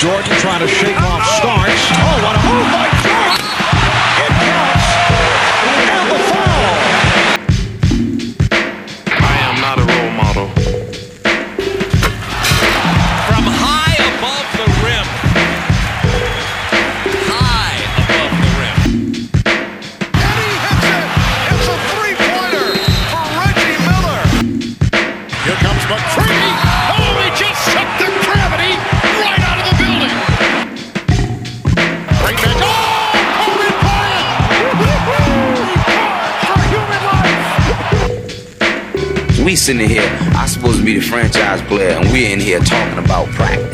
Jordan trying to shake off starts. Oh, what a move sitting here, I supposed to be the franchise player, and we're in here talking about practice.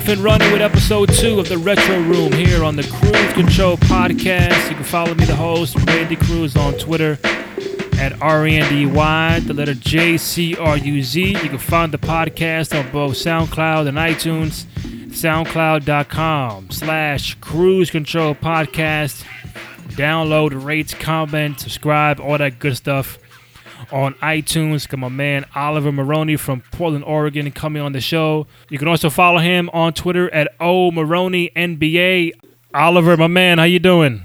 Off and running with episode two of the Retro Room here on the Cruise Control Podcast. You can follow me, the host, Randy Cruz, on Twitter at R-E-N-D-Y, the letter J-C-R-U-Z. You can find the podcast on both SoundCloud and iTunes, soundcloud.com slash Cruise Control Podcast. Download, rate, comment, subscribe, all that good stuff on iTunes. Got my man Oliver Maroney from Portland, Oregon, coming on the show. You can also follow him on Twitter at O Maroney NBA. Oliver, my man, how you doing?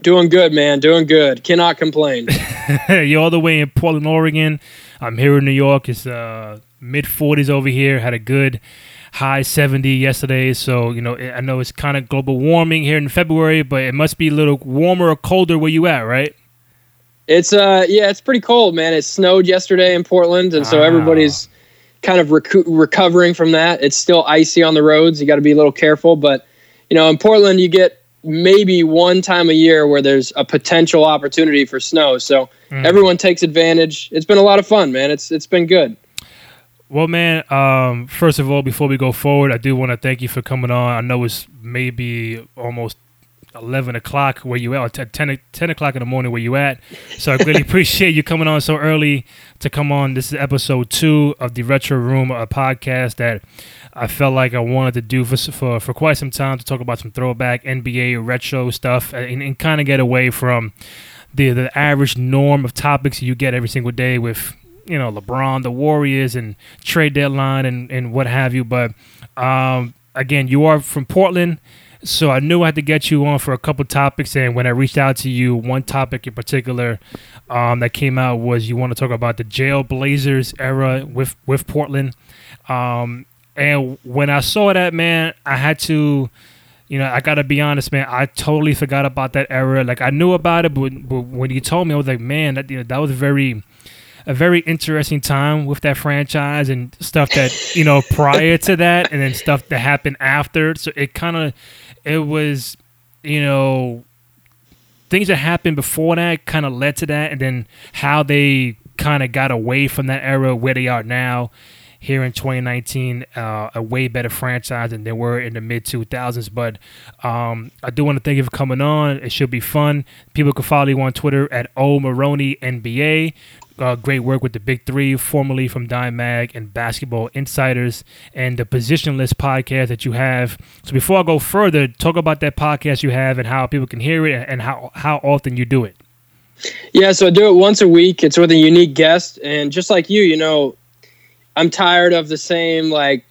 Doing good, man. Doing good. Cannot complain. You're all the way in Portland, Oregon. I'm here in New York. It's uh, mid 40s over here. Had a good high 70 yesterday. So, you know, I know it's kind of global warming here in February, but it must be a little warmer or colder where you at, right? It's uh yeah, it's pretty cold, man. It snowed yesterday in Portland, and so everybody's kind of recu- recovering from that. It's still icy on the roads. You got to be a little careful, but you know, in Portland, you get maybe one time a year where there's a potential opportunity for snow. So Mm. everyone takes advantage. It's been a lot of fun, man. It's it's been good. Well, man, um, first of all, before we go forward, I do want to thank you for coming on. I know it's maybe almost 11 o'clock where you at, or t- 10, o- 10 o'clock in the morning where you at. So I really appreciate you coming on so early to come on. This is episode two of the Retro Room, a podcast that I felt like I wanted to do for, for, for quite some time to talk about some throwback NBA retro stuff and, and kind of get away from the, the average norm of topics you get every single day with you know LeBron, the Warriors, and trade deadline and and what have you. But um, again, you are from Portland, so I knew I had to get you on for a couple topics. And when I reached out to you, one topic in particular um, that came out was you want to talk about the Jail Blazers era with with Portland. Um, and when I saw that, man, I had to you know, I gotta be honest, man. I totally forgot about that era. Like I knew about it, but, but when you told me, I was like, man, that you know, that was very, a very interesting time with that franchise and stuff that you know prior to that, and then stuff that happened after. So it kind of, it was, you know, things that happened before that kind of led to that, and then how they kind of got away from that era where they are now here in 2019 uh, a way better franchise than they were in the mid 2000s but um, i do want to thank you for coming on. It should be fun. People can follow you on twitter at o maroney nba uh, great work with the big three formerly from dime mag and basketball insiders and the positionless podcast that you have so before i go further talk about that podcast you have and how people can hear it and how, how often you do it Yeah, so I do it once a week. It's with a unique guest, and just like you, you know, I'm tired of the same like,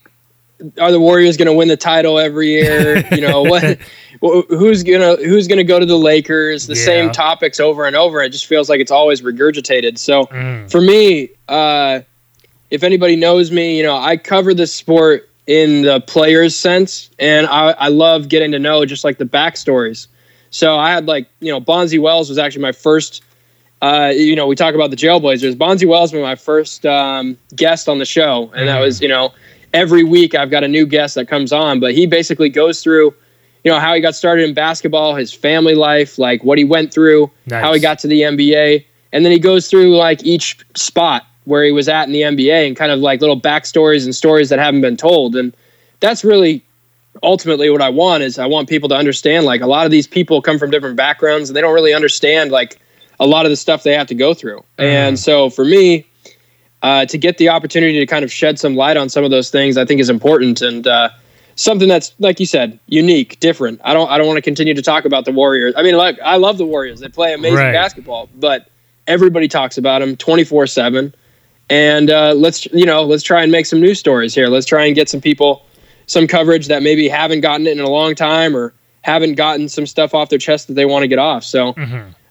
are the Warriors going to win the title every year? You know what? Wh- Who's gonna Who's gonna go to the Lakers? The Yeah. same topics over and over. It just feels like it's always regurgitated. So Mm. for me, uh, if anybody knows me, you know I cover this sport in the players sense, and I, I love getting to know just like the backstories. So I had like you know Bonzi Wells was actually my first. Uh, you know, we talk about the Jailblazers. Bonzi Wells was my first um, guest on the show, and that was you know every week I've got a new guest that comes on. But he basically goes through, you know, how he got started in basketball, his family life, like what he went through, how he got to the NBA, and then he goes through like each spot where he was at in the NBA and kind of like little backstories and stories that haven't been told. And that's really ultimately what I want is I want people to understand like a lot of these people come from different backgrounds and they don't really understand like a lot of the stuff they have to go through. And so for me, uh, to get the opportunity to kind of shed some light on some of those things, I think is important and uh, something that's like you said, unique, different. I don't I don't want to continue to talk about the Warriors. I mean, like I love the Warriors; they play amazing Right. basketball, but everybody talks about them twenty four seven. And uh, let's you know let's try and make some news stories here. Let's try and get some people some coverage that maybe haven't gotten it in a long time or haven't gotten some stuff off their chest that they want to get off. So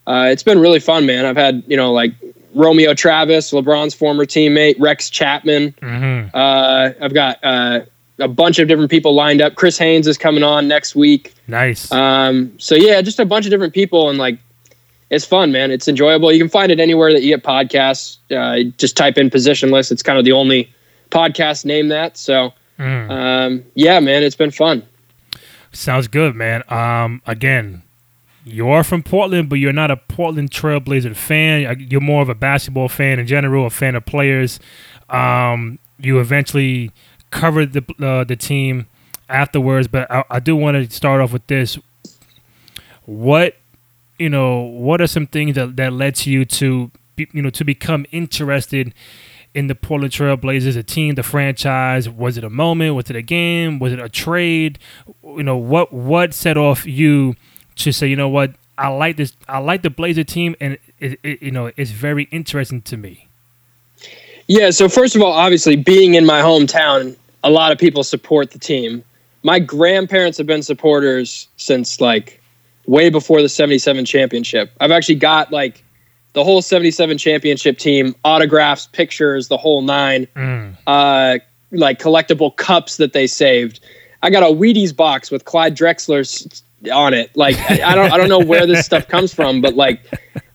uh, it's been really fun, man. I've had you know like Romeo Travis, LeBron's former teammate, Rex Chapman. Mm-hmm. Uh, I've got uh, a bunch of different people lined up. Chris Haynes is coming on next week. Nice. Um, so yeah, just a bunch of different people and like it's fun, man. It's enjoyable. You can find it anywhere that you get podcasts. Uh, just type in positionless. It's kind of the only podcast name that. So Mm. um, yeah, man, it's been fun. Sounds good, man. Um, again, you are from Portland, but you're not a Portland Trailblazer fan. Uh, You're more of a basketball fan in general, a fan of players. Um, you eventually covered the uh, the team afterwards, but I, I do want to start off with this. What you know? What are some things that that led you to be, you know to become interested? in the Portland Trail Blazers, a team, the franchise? Was it a moment? Was it a game? Was it a trade? You know, what what set off you to say, you know what, I like this. I like the Blazer team, and it, it, you know, it's very interesting to me. Yeah, so first of all, obviously being in my hometown, a lot of people support the team. My grandparents have been supporters since like way before the 77 championship. I've actually got like the whole 77 championship team, autographs, pictures, the whole nine, Mm. uh, like collectible cups that they saved. I got a Wheaties box with Clyde Drexler's on it. Like I, I don't I don't know where this stuff comes from, but like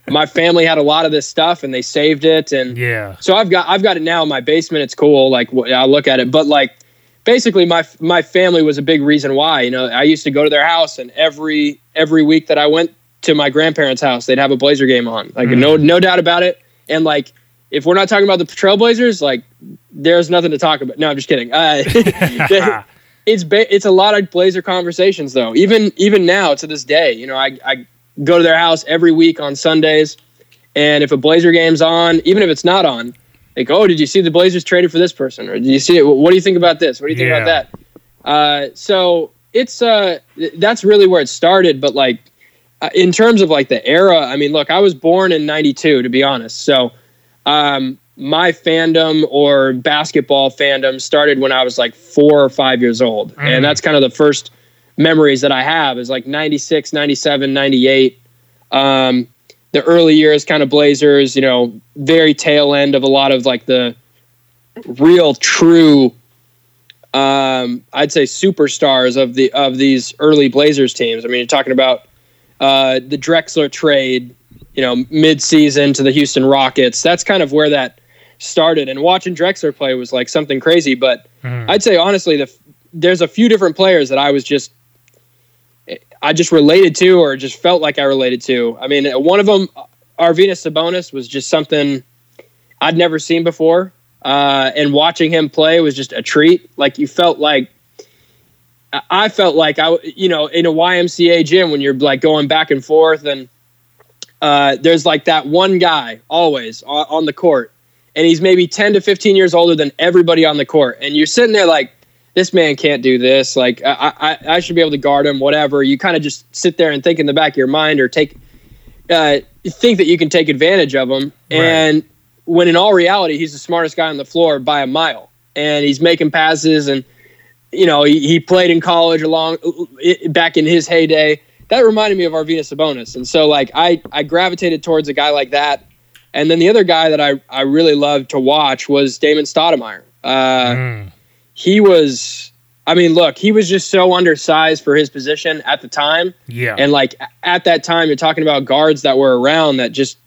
my family had a lot of this stuff and they saved it and Yeah. so I've got I've got it now in my basement. It's cool. Like I look at it, but like basically my my family was a big reason why. You know, I used to go to their house, and every every week that I went to my grandparents' house, they'd have a Blazer game on. Like no no doubt about it. And like if we're not talking about the Trailblazers, like there's nothing to talk about. No, I'm just kidding. Uh, it's ba- it's a lot of Blazer conversations though. Even even now to this day, you know, I I go to their house every week on Sundays, and if a Blazer game's on, even if it's not on, like, oh, did you see the Blazers traded for this person, or did you see it? What do you think about this? What do you think Yeah. about that? Uh, so it's uh that's really where it started. But like uh, in terms of like the era, I mean, look, I was born in '92 to be honest, so um, my fandom or basketball fandom started when I was like four or five years old. And that's kind of the first memories that I have is like 96, 97, 98. Um, the early years kind of Blazers, you know, very tail end of a lot of like the real true um, I'd say superstars of the of these early Blazers teams. I mean, you're talking about uh, the Drexler trade, you know, mid-season to the Houston Rockets. That's kind of where that started. And watching Drexler play was like something crazy. But I'd say honestly, the there's a few different players that I was just I just related to or just felt like I related to. I mean, one of them, Arvydas Sabonis, was just something I'd never seen before. Uh, and watching him play was just a treat. Like you felt like I- felt like I, you know, in a YMCA gym when you're like going back and forth, and uh, there's like that one guy always on the court, and he's maybe 10 to 15 years older than everybody on the court, and you're sitting there like, this man can't do this. Like I, I, I should be able to guard him. Whatever. You kind of just sit there and think in the back of your mind, or take, uh, think that you can take advantage of him, and when in all reality, he's the smartest guy on the floor by a mile, and he's making passes, and you know he, he played in college along back in his heyday. That reminded me of Arvydas Sabonis, and so like I I gravitated towards a guy like that, and then the other guy that I I really loved to watch was Damon Stoudemire. Uh, Mm. He was. I mean, look, he was just so undersized for his position at the time. Yeah. And like at that time, you're talking about guards that were around that just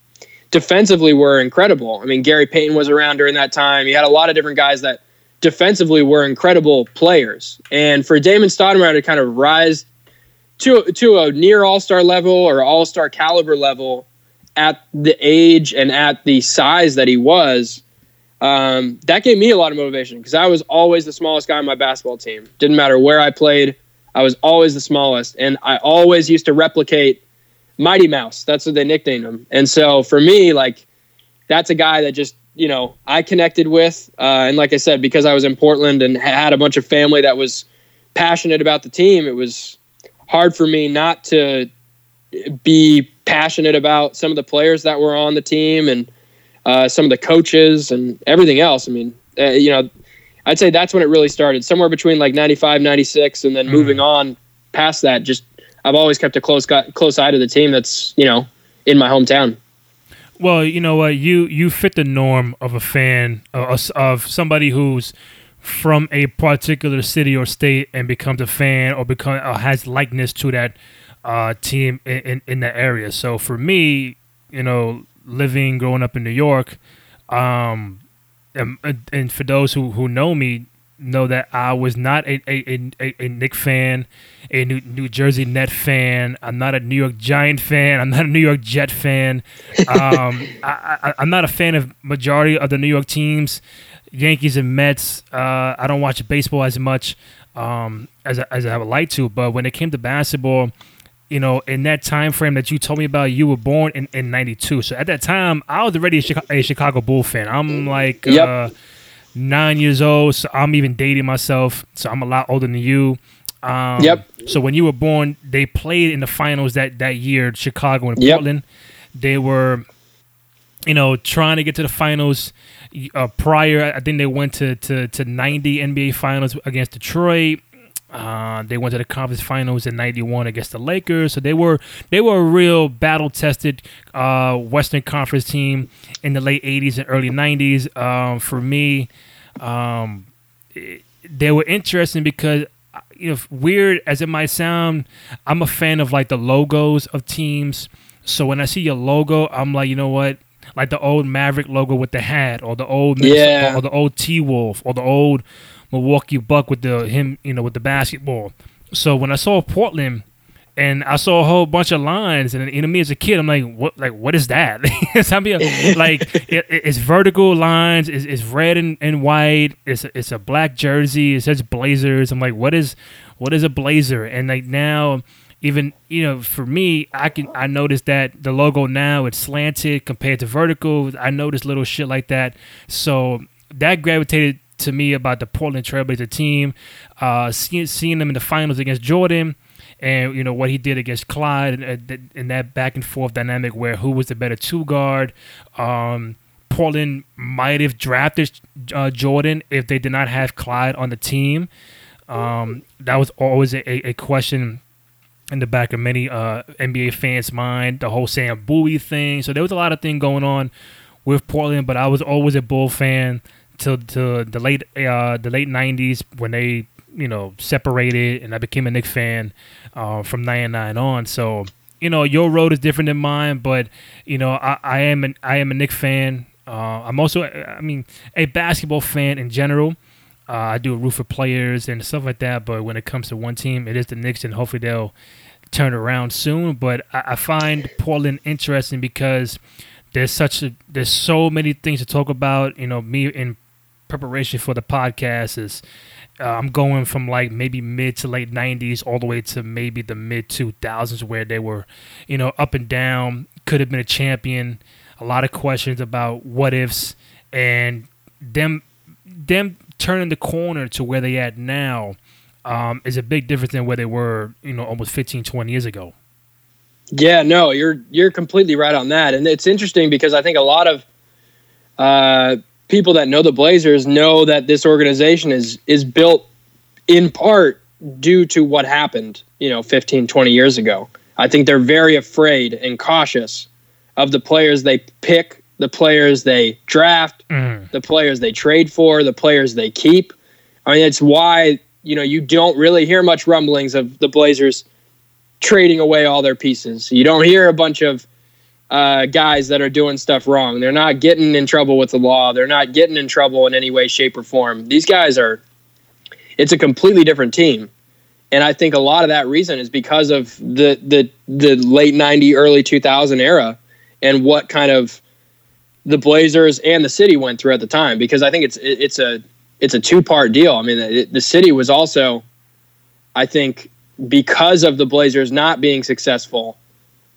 defensively were incredible. I mean, Gary Payton was around during that time. You had a lot of different guys that defensively were incredible players. And for Damon Stoudemire to kind of rise to to a near All Star level or All Star caliber level at the age and at the size that he was, um, that gave me a lot of motivation because I was always the smallest guy on my basketball team. Didn't matter where I played, I was always the smallest, and I always used to replicate Mighty Mouse. That's what they nicknamed him. And so for me, like that's a guy that just you know I connected with, uh, and like I said, because I was in Portland and had a bunch of family that was passionate about the team, it was hard for me not to be passionate about some of the players that were on the team and uh, some of the coaches and everything else. I mean, uh, you know, I'd say that's when it really started, somewhere between like 95, 96, and then Mm. moving on past that. Just I've always kept a close close eye to the team that's you know in my hometown. Well, you know what? You you fit the norm of a fan of, of somebody who's from a particular city or state and becomes a fan or become or has likeness to that uh, team in, in in that area. So for me, you know, living growing up in New York, um, and, and for those who, who know me, know that I was not a a, a, a Nick fan, a New, New Jersey Net fan. I'm not a New York Giant fan. I'm not a New York Jet fan. Um, I, I'm not a fan of majority of the New York teams, Yankees and Mets. Uh, I don't watch baseball as much um, as as I would like to. But when it came to basketball, you know, in that time frame that you told me about, you were born in, in 92. So at that time, I was already a Chicago, a Chicago Bull fan. I'm like Yep. uh, nine years old. So I'm even dating myself. So I'm a lot older than you. Um, Yep. So when you were born, they played in the finals that, that year, Chicago and Yep. Portland. They were, you know, trying to get to the finals. Uh, prior, I think they went to, to, to 90 NBA finals against Detroit. Uh, they went to the conference finals in '91 against the Lakers, so they were they were a real battle tested uh, Western Conference team in the late '80s and early '90s. Um, for me, um, it- they were interesting because uh, you know, weird as it might sound, I'm a fan of like the logos of teams. So when I see your logo, I'm like, you know what? Like the old Maverick logo with the hat, or the old Minnesota- Yeah. or the old T Wolf, or the old Milwaukee Buck with the him, you know, with the basketball. So when I saw Portland and I saw a whole bunch of lines, and you know, me as a kid, I'm like, what, like, what is that? It's- I'm being- like, it, it's vertical lines, it's, it's red and, and white, it's a, it's a black jersey, it says Blazers. I'm like, what is, what is a Blazer? And like now, even you know, for me, I can I noticed that the logo now it's slanted compared to vertical. I noticed little shit like that, so that gravitated to me about the Portland Trailblazer team. Uh, seeing, seeing them in the finals against Jordan, and you know what he did against Clyde, and, and, that back and forth dynamic where who was the better two guard. Um, Portland might have drafted uh, Jordan if they did not have Clyde on the team. Um, that was always a, a question in the back of many uh, NBA fans' mind. The whole Sam Bowie thing. So there was a lot of thing going on with Portland, but I was always a Bull fan till to the late uh, the late '90s when they you know separated, and I became a Knick fan uh, from '99 on. So you know your road is different than mine, but you know I, I am an I am a Knick fan. Uh, I'm also I mean a basketball fan in general. Uh, I do a root for players and stuff like that, but when it comes to one team, it is the Knicks, and hopefully they'll turn around soon. But I, I find Portland interesting because there's such a there's so many things to talk about. You know, me in preparation for the podcast is uh, I'm going from like maybe mid to late 90s all the way to maybe the mid 2000s where they were, you know, up and down. Could have been a champion. A lot of questions about what ifs and them them turning the corner to where they at now um, is a big difference than where they were, you know, almost 15, 20 years ago. Yeah, no, you're you're completely right on that, and it's interesting because I think a lot of uh, people that know the Blazers know that this organization is is built in part due to what happened, you know, 15, 20 years ago. I think they're very afraid and cautious of the players they pick, the players they draft, Mm. the players they trade for, the players they keep. I mean, it's why you know you don't really hear much rumblings of the Blazers trading away all their pieces. You don't hear a bunch of uh, guys that are doing stuff wrong. They're not getting in trouble with the law. They're not getting in trouble in any way, shape, or form. These guys are. It's a completely different team, and I think a lot of that reason is because of the the the late '90, early 2000 era, and what kind of the Blazers and the city went through at the time. Because I think it's it- it's a it's a two part deal. I mean, it, the city was also, I think, because of the Blazers not being successful,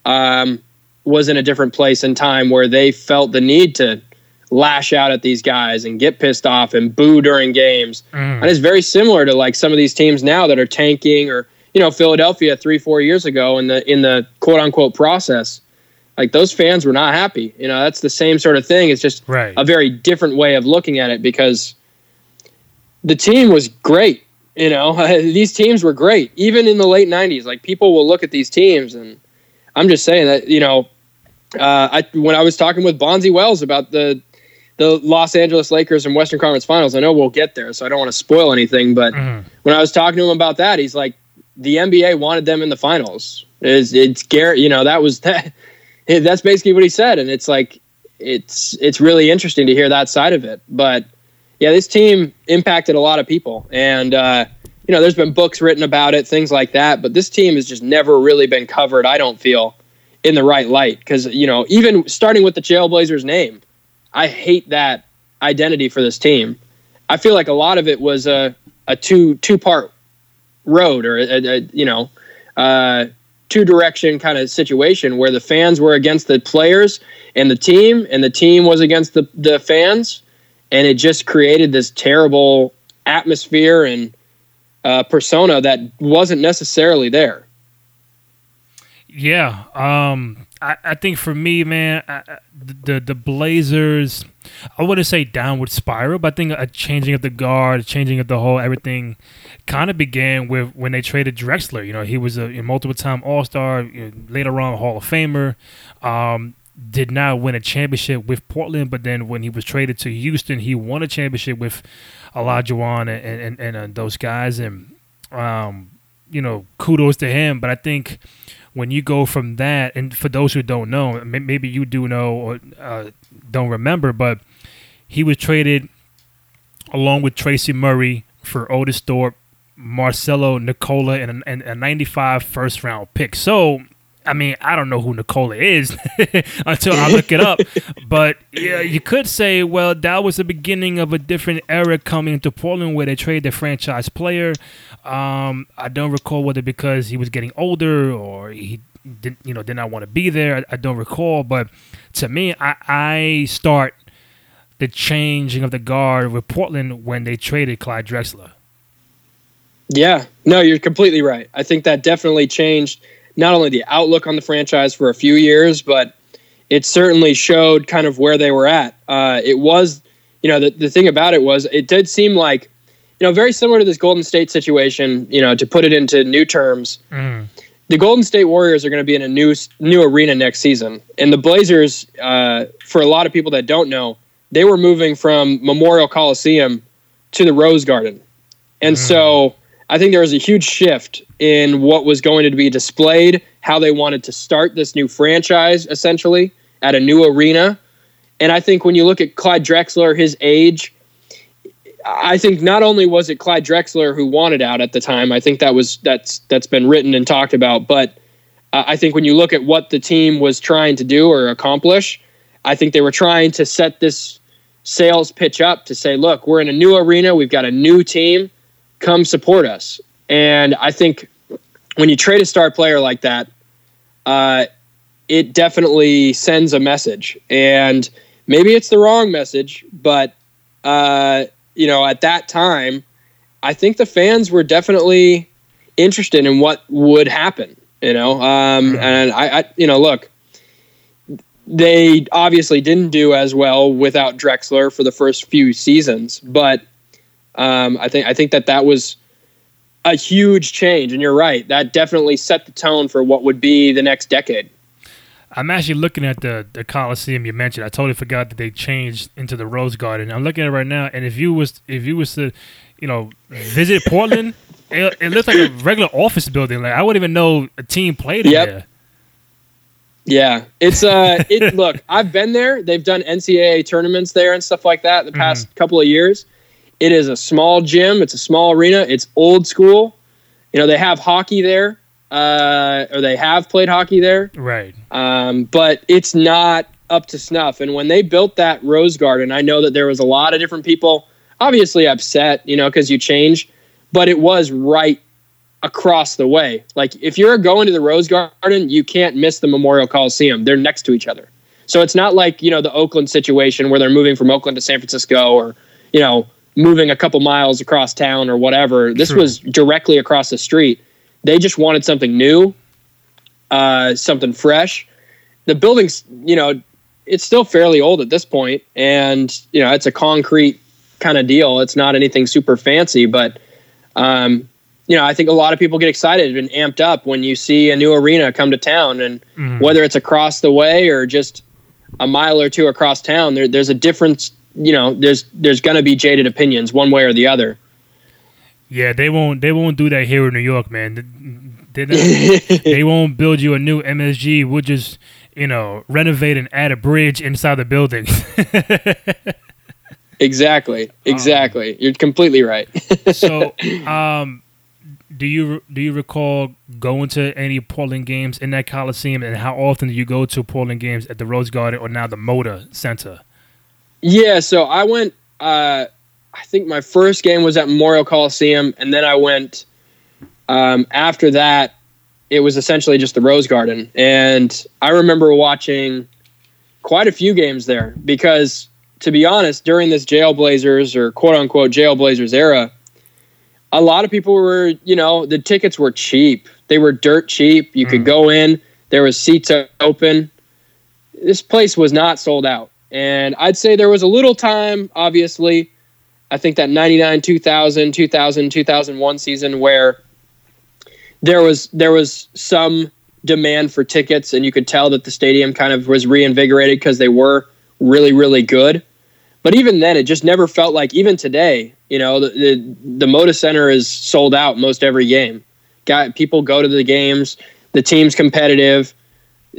um, was in a different place in time where they felt the need to lash out at these guys and get pissed off and boo during games. Mm. And it's very similar to like some of these teams now that are tanking or you know Philadelphia 3 4 years ago in the in the quote unquote process. Like those fans were not happy. You know, that's the same sort of thing. It's just Right. a very different way of looking at it because the team was great. You know, these teams were great, even in the late '90s. Like people will look at these teams, and I'm just saying that you know, uh, I when I was talking with Bonzi Wells about the the Los Angeles Lakers and Western Conference Finals, I know we'll get there, so I don't want to spoil anything. But when I was talking to him about that, he's like, the NBA wanted them in the finals. It's, it's Garrett, you know, that was that. That's basically what he said, and it's like it's it's really interesting to hear that side of it. But yeah, this team impacted a lot of people, and uh, you know, there's been books written about it, things like that. But this team has just never really been covered. I don't feel in the right light because you know, even starting with the Trailblazers name, I hate that identity for this team. I feel like a lot of it was a a two two part road or a, a, you know uh, two direction kind of situation where the fans were against the players and the team, and the team was against the the fans, and it just created this terrible atmosphere and uh, persona that wasn't necessarily there. Yeah, um, I, I think for me, man, I, the the Blazers, I wouldn't say downward spiral, but I think a changing of the guard, changing of the whole everything, kind of began with when they traded Drexler. You know, he was a, a multiple time All Star, you know, later on Hall of Famer. Um, did not win a championship with Portland, but then when he was traded to Houston, he won a championship with Olajuwon and and, and, and uh, those guys, and um, you know, kudos to him. But I think when you go from that, and for those who don't know, maybe you do know or uh, don't remember, but he was traded along with Tracy Murray for Otis Thorpe, Marcelo Nicola, and, and a 95 first round pick. So, I mean, I don't know who Nicola is until I look it up. But yeah, you could say, well, that was the beginning of a different era coming into Portland where they traded the franchise player. Um, I don't recall whether because he was getting older or he didn't, you know, did not want to be there. I, I don't recall. But to me, I, I start the changing of the guard with Portland when they traded Clyde Drexler. Yeah, no, you're completely right. I think that definitely changed not only the outlook on the franchise for a few years, but it certainly showed kind of where they were at. Uh, it was, you know, the, the thing about it was it did seem like, you know, very similar to this Golden State situation, you know, to put it into new terms. The Golden State Warriors are going to be in a new new arena next season, and the Blazers, uh, for a lot of people that don't know, they were moving from Memorial Coliseum to the Rose Garden, and so I think there was a huge shift in what was going to be displayed, how they wanted to start this new franchise essentially at a new arena. And I think when you look at Clyde Drexler, his age, I think not only was it Clyde Drexler who wanted out at the time, I think that was that's that's been written and talked about, but uh, I think when you look at what the team was trying to do or accomplish, I think they were trying to set this sales pitch up to say, look, we're in a new arena, we've got a new team, come support us. And I think when you trade a star player like that, uh, it definitely sends a message. And maybe it's the wrong message, but uh, you know, at that time, I think the fans were definitely interested in what would happen. You know, um, and I, I, you know, look, they obviously didn't do as well without Drexler for the first few seasons, but um, I think I think that that was a huge change. And you're right, that definitely set the tone for what would be the next decade. I'm actually looking at the the Coliseum you mentioned. I totally forgot that they changed into the Rose Garden. I'm looking at it right now, and if you was if you was to, you know, visit Portland, it, it looks like a regular office building. Like I wouldn't even know a team played in Yep. there. Yeah, it's uh, it. look, I've been there. They've done NCAA tournaments there and stuff like that the past couple of years. It is a small gym. It's a small arena. It's old school. You know, they have hockey there, uh, or they have played hockey there, Right. um, but it's not up to snuff. And when they built that Rose Garden, I know that there was a lot of different people, obviously upset, you know, because you change, but it was right across the way. Like if you're going to the Rose Garden, you can't miss the Memorial Coliseum. They're next to each other. So it's not like, you know, the Oakland situation where they're moving from Oakland to San Francisco or, you know, moving a couple miles across town or whatever. This True. was directly across the street. They just wanted something new, uh, something fresh. The building's, you know, it's still fairly old at this point, and you know, it's a concrete kind of deal. It's not anything super fancy, but um, you know, I think a lot of people get excited and amped up when you see a new arena come to town, and whether it's across the way or just a mile or two across town, there, there's a difference. You know, there's there's going to be jaded opinions one way or the other. Yeah, they won't. They won't do that here in New York, man. They, they, they won't build you a new MSG. We'll just, you know, renovate and add a bridge inside the building. Exactly, exactly. You're completely right. so, um, do you do you recall going to any Portland games in that Coliseum, and how often do you go to Portland games at the Rose Garden or now the Moda Center? Yeah, so I went. Uh, I think my first game was at Memorial Coliseum, and then I went. Um, after that, it was essentially just the Rose Garden, and I remember watching quite a few games there because, to be honest, during this Jailblazers or quote unquote Jailblazers era, a lot of people were, you know, the tickets were cheap. They were dirt cheap. You could go in. There was seats open. This place was not sold out. And I'd say there was a little time, obviously. I think that 99, 2000, 2000, 2001 season where there was there was some demand for tickets and you could tell that the stadium kind of was reinvigorated because they were really really good. But even then it just never felt like even today, you know, the the, the Moda Center is sold out most every game. Got people go to the games, the team's competitive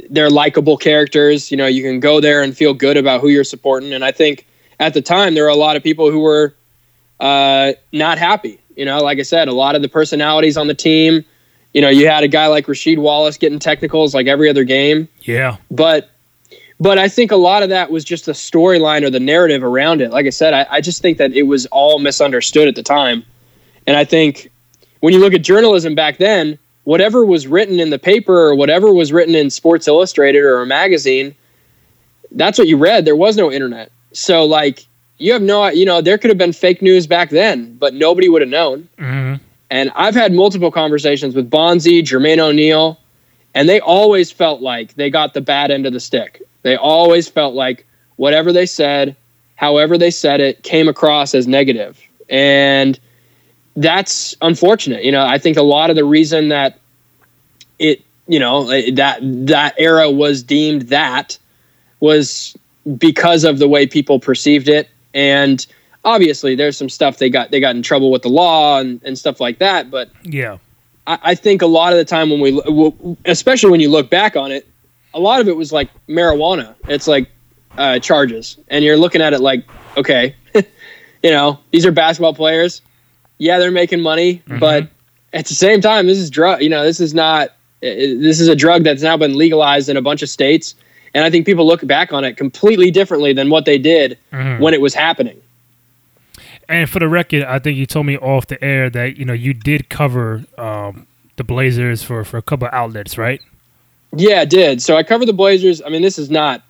they're likable characters. You know, you can go there and feel good about who you're supporting. And I think at the time there were a lot of people who were uh, not happy. You know, like I said, a lot of the personalities on the team. You know, you had a guy like Rasheed Wallace getting technicals like every other game, Yeah, but but I think a lot of that was just the storyline or the narrative around it. Like I said, I, I just think that it was all misunderstood at the time. And I think when you look at journalism back then, whatever was written in the paper or whatever was written in Sports Illustrated or a magazine, that's what you read. There was no internet. So like you have no you know, there could have been fake news back then, but nobody would have known. Mhm. And I've had multiple conversations with Bonzi, Jermaine O'Neal, and they always felt like they got the bad end of the stick. They always felt like whatever they said, however they said it, came across as negative. And that's unfortunate. You know, I think a lot of the reason that it, you know, that that era was deemed that was because of the way people perceived it. And obviously there's some stuff they got they got in trouble with the law and, and stuff like that. But yeah, I, I think a lot of the time when we, especially when you look back on it, a lot of it was like marijuana. It's like uh, charges, and you're looking at it like, okay, you know, these are basketball players. Yeah, they're making money, but at the same time, this is drug. You know, this is not. This is a drug that's now been legalized in a bunch of states, and I think people look back on it completely differently than what they did when it was happening. And for the record, I think you told me off the air that you know you did cover um, the Blazers for for a couple of outlets, right? Yeah, I did. So I covered the Blazers. I mean, this is not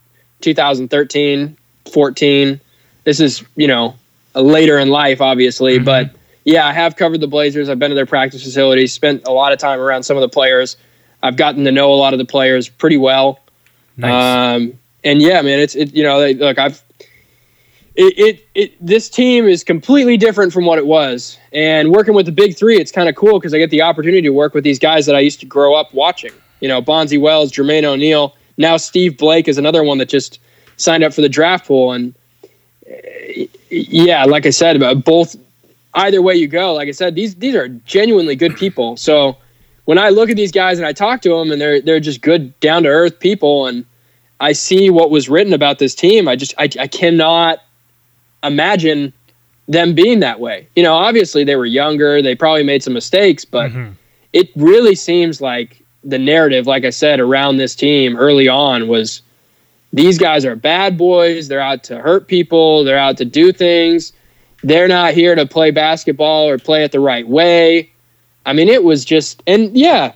2013, 14. This is, you know, later in life, obviously. But yeah, I have covered the Blazers. I've been to their practice facilities, spent a lot of time around some of the players. I've gotten to know a lot of the players pretty well. Nice. Um, and yeah, man, it's it. You know, they, look, I've it, it it this team is completely different from what it was. And working with the big three, it's kind of cool because I get the opportunity to work with these guys that I used to grow up watching. You know, Bonzi Wells, Jermaine O'Neal. Now Steve Blake is another one that just signed up for the draft pool. And uh, yeah, like I said, about both either way you go, like I said, these these are genuinely good people. So when I look at these guys and I talk to them, and they're they're just good, down to earth people, and I see what was written about this team, I just I, I cannot imagine them being that way. You know, obviously they were younger, they probably made some mistakes, but mm-hmm. it really seems like the narrative, like I said, around this team early on was these guys are bad boys. They're out to hurt people. They're out to do things. They're not here to play basketball or play it the right way. I mean, it was just, and yeah,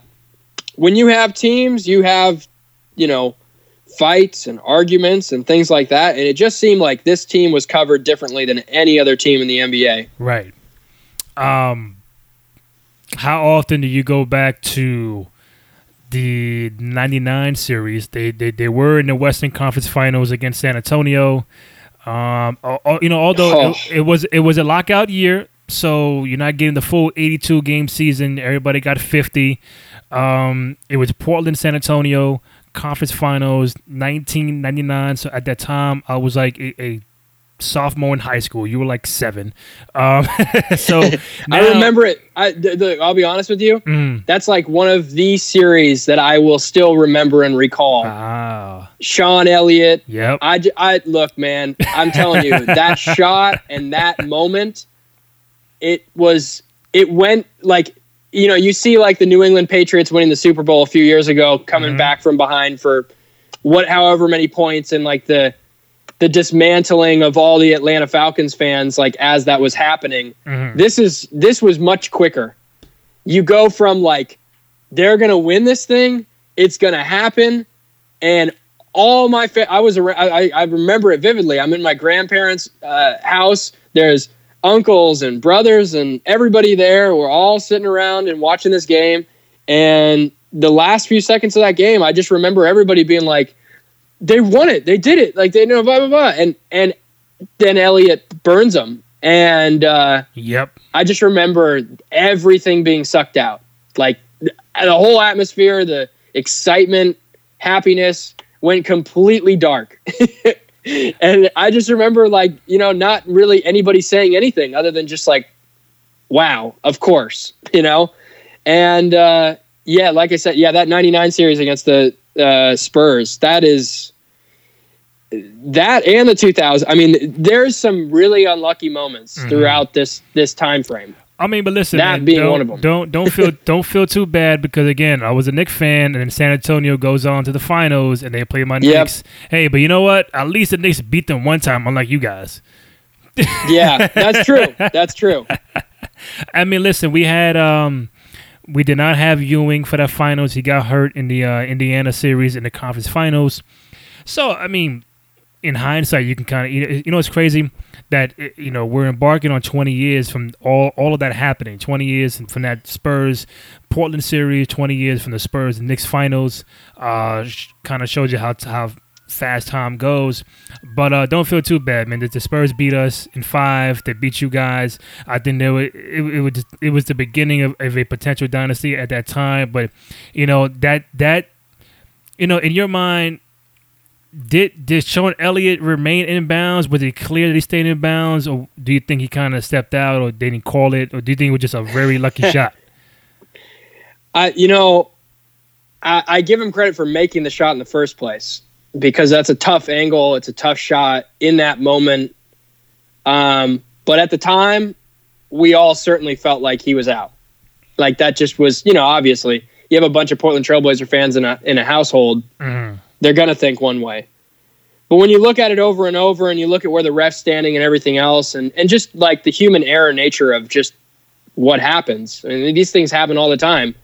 when you have teams, you have, you know, fights and arguments and things like that. And it just seemed like this team was covered differently than any other team in the NBA. Right. Um, how often do you go back to the 99 series? They, they, they were in the Western Conference Finals against San Antonio. Um, you know, although Oh. it, it was it was a lockout year, so you're not getting the full 82 game season. Everybody got 50. Um, it was Portland, San Antonio conference finals, 1999. So at that time, I was like a, a sophomore in high school. You were like seven. Um, so I remember it. I, the, the, I'll be honest with you. Mm. That's like one of the series that I will still remember and recall. Ah, Sean Elliott. yep. I look, man. I'm telling you, that shot and that moment, it was. It went like you know you see like the New England Patriots winning the Super Bowl a few years ago, coming Mhm. back from behind for what however many points and like the the dismantling of all the Atlanta Falcons fans like as that was happening Mhm. this is this was much quicker. You go from like they're gonna win this thing, it's gonna happen, and all my fa- I was around, I, I remember it vividly. I'm in my grandparents' uh, house. There's uncles and brothers and everybody there. We're all sitting around and watching this game. And the last few seconds of that game, I just remember everybody being like, "They won it! They did it! Like they know blah blah blah." And and then Elliott burns them, and uh, Yep. I just remember everything being sucked out. Like the whole atmosphere, the excitement, happiness went completely dark. and I just remember like, you know, not really anybody saying anything other than just like, wow, of course, you know? And uh, yeah, like I said, yeah, that 99 series against the uh, Spurs, that is that and the 2000 i mean there's some really unlucky moments Mhm. throughout this this time frame I mean, but listen, That man, being don't, one of 'em. don't don't feel don't feel too bad because again, I was a Knicks fan, and then San Antonio goes on to the finals, and they play my Yep. Knicks. Hey, but you know what? At least the Knicks beat them one time, unlike you guys. yeah that's true that's true I mean, listen, we had um, we did not have Ewing for the finals. He got hurt in the uh, Indiana series in the conference finals. So, I mean, in hindsight, you can kind of you know it's crazy that eh, you know we're embarking on 20 years from all all of that happening. 20 years from that Spurs Portland series, 20 years from the Spurs Knicks finals. Uh, kind of shows you how how fast time goes. But uh, don't feel too bad, man. The, the Spurs beat us in five. They beat you guys. I think they were, it, it was it was the beginning of, of a potential dynasty at that time. But you know that that you know in your mind. Did did Sean Elliott remain in bounds? Was it clear that he stayed in bounds, or do you think he kind of stepped out, or didn't call it, or do you think it was just a very lucky shot? i you know I, I give him credit for making the shot in the first place because that's a tough angle it's a tough shot in that moment um, but at the time we all certainly felt like he was out like that just was you know obviously you have a bunch of portland trailblazer fans in a in a household Mhm. They're going to think one way. But when you look at it over and over and you look at where the ref's standing and everything else, and, and just like the human error nature of just what happens, I mean, these things happen all the time.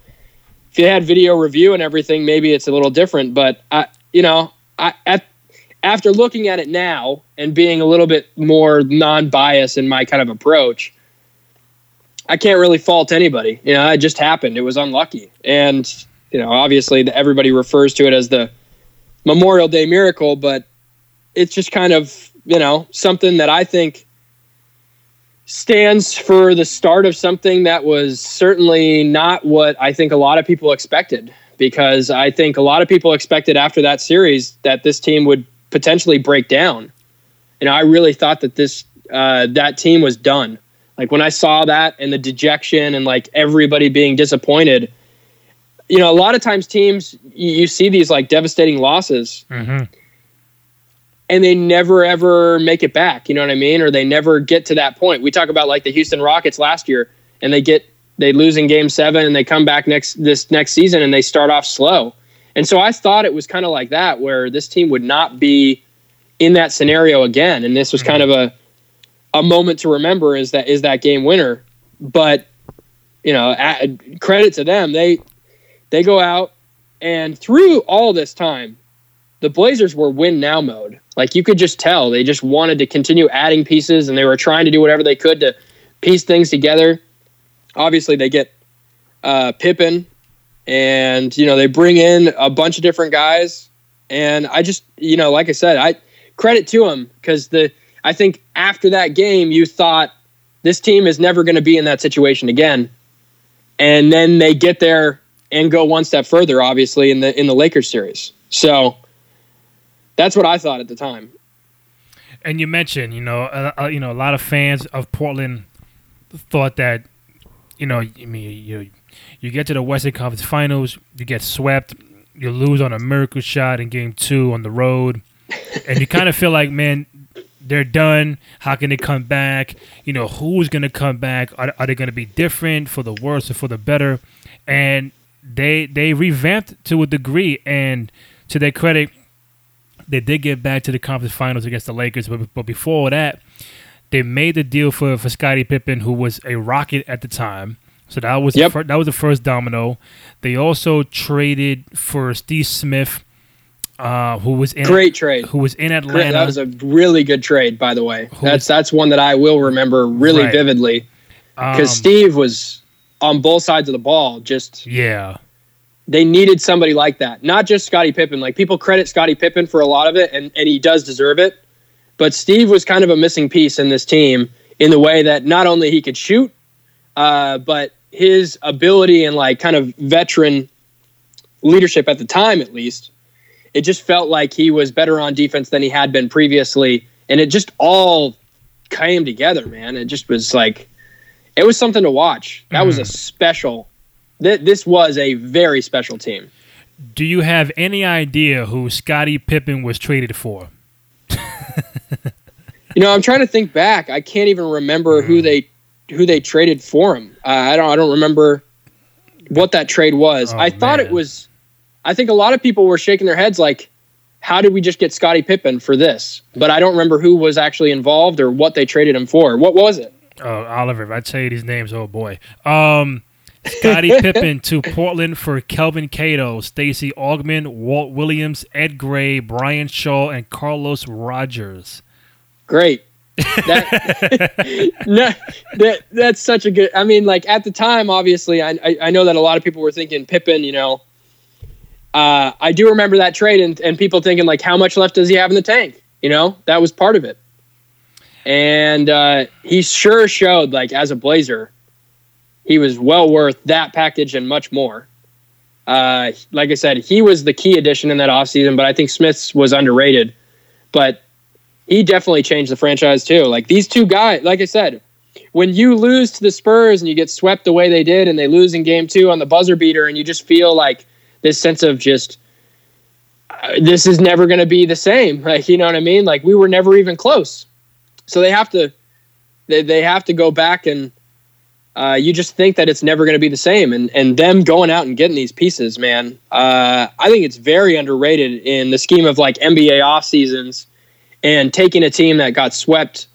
If you had video review and everything, maybe it's a little different. But I, you know, I at, after looking at it now and being a little bit more non-biased in my kind of approach, I can't really fault anybody. You know, it just happened. It was unlucky, and you know, obviously, everybody refers to it as the Memorial Day miracle, but it's just kind of, you know, something that I think stands for the start of something that was certainly not what I think a lot of people expected. Because I think a lot of people expected after that series that this team would potentially break down. And I really thought that this uh, that team was done. Like when I saw that and the dejection and like everybody being disappointed, you know, a lot of times teams you, you see these like devastating losses Mhm. and they never ever make it back. You know what I mean? Or they never get to that point. We talk about like the Houston Rockets last year, and they get they lose in Game Seven, and they come back next this next season, and they start off slow. And so I thought it was kind of like that, where this team would not be in that scenario again, and this was kind of a a moment to remember is that is that game winner. But you know, credit to them. They they go out and through all this time, the Blazers were win now mode. Like you could just tell they just wanted to continue adding pieces and they were trying to do whatever they could to piece things together. Obviously, they get uh, Pippen and you know they bring in a bunch of different guys and I just you know like I said I credit to them because the I think after that game you thought this team is never going to be in that situation again and then they get there and go one step further obviously in the in the Lakers series so that's what I thought at the time And you mentioned, you know, uh, uh, you know, a lot of fans of Portland thought that, you know, I mean, you you get to the Western Conference Finals, you get swept, you lose on a miracle shot in Game Two on the road, and you kind of feel like, man, they're done. How can they come back? You know, who's gonna come back? Are, are they gonna be different for the worse or for the better? And they they revamped to a degree, and to their credit, they did get back to the conference finals against the Lakers, but, but before that, they made the deal for, for Scottie Pippen, who was a Rocket at the time. So that was Yep. the fir- that was the first domino. They also traded for Steve Smith, uh, who was in great trade who was in Atlanta. that was a really good trade by the way Who that's that's one that I will remember really Right. vividly because Um, Steve was on both sides of the ball just yeah, they needed somebody like that. Not just Scottie Pippen. Like people credit Scottie Pippen for a lot of it, and, and he does deserve it. But Steve was kind of a missing piece in this team in the way that not only he could shoot, uh, but his ability and like kind of veteran leadership at the time, at least, it just felt like he was better on defense than he had been previously, and it just all came together, man. It just was like it was something to watch. That was a special. Th- this was a very special team. Do you have any idea who Scottie Pippen was traded for? You know, I'm trying to think back. I can't even remember who Hmm. they who they traded for him. Uh, I don't. I don't remember what that trade was. Oh, I thought it was. I think a lot of people were shaking their heads like, "How did we just get Scottie Pippen for this?" But I don't remember who was actually involved or what they traded him for. What was it? Oh, Oliver, if I tell you these names, oh boy. Um, Scottie Pippen to Portland for Kelvin Cato, Stacey Augmon, Walt Williams, Ed Gray, Brian Shaw, and Carlos Rogers. Great. That, no, that that's such a good. I mean, like at the time, obviously, I I, I know that a lot of people were thinking Pippen. You know, uh, I do remember that trade and and people thinking like, how much left does he have in the tank? You know, that was part of it. And uh, he sure showed like as a Blazer, he was well worth that package and much more. Uh, like I said, he was the key addition in that offseason, but I think Smith's was underrated. But he definitely changed the franchise too. Like these two guys, like I said, when you lose to the Spurs and you get swept the way they did, and they lose in Game Two on the buzzer beater, and you just feel like this sense of just uh, this is never going to be the same. Like you know what I mean? Like we were never even close. So they have to they they have to go back and. Uh, you just think that it's never going to be the same, and and them going out and getting these pieces, man. Uh, I think it's very underrated in the scheme of like NBA off seasons and taking a team that got swept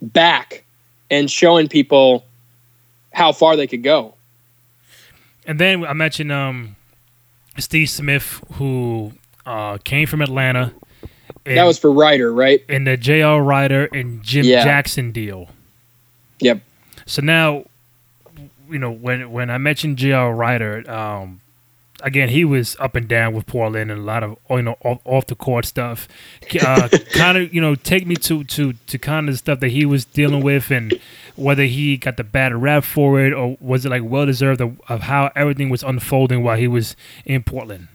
back and showing people how far they could go. And then I mentioned um, Steve Smith, who uh, came from Atlanta. In, That was for Rider, right? in the J.R. Rider and Jim Yeah. Jackson deal. Yep. So now, you know, when when I mentioned J.R. Rider, um, again, he was up and down with Portland and a lot of you know off, off the court stuff. Uh, kind of, you know, take me to to to kind of the stuff that he was dealing with and whether he got the bad rap for it or was it like well deserved of, of how everything was unfolding while he was in Portland.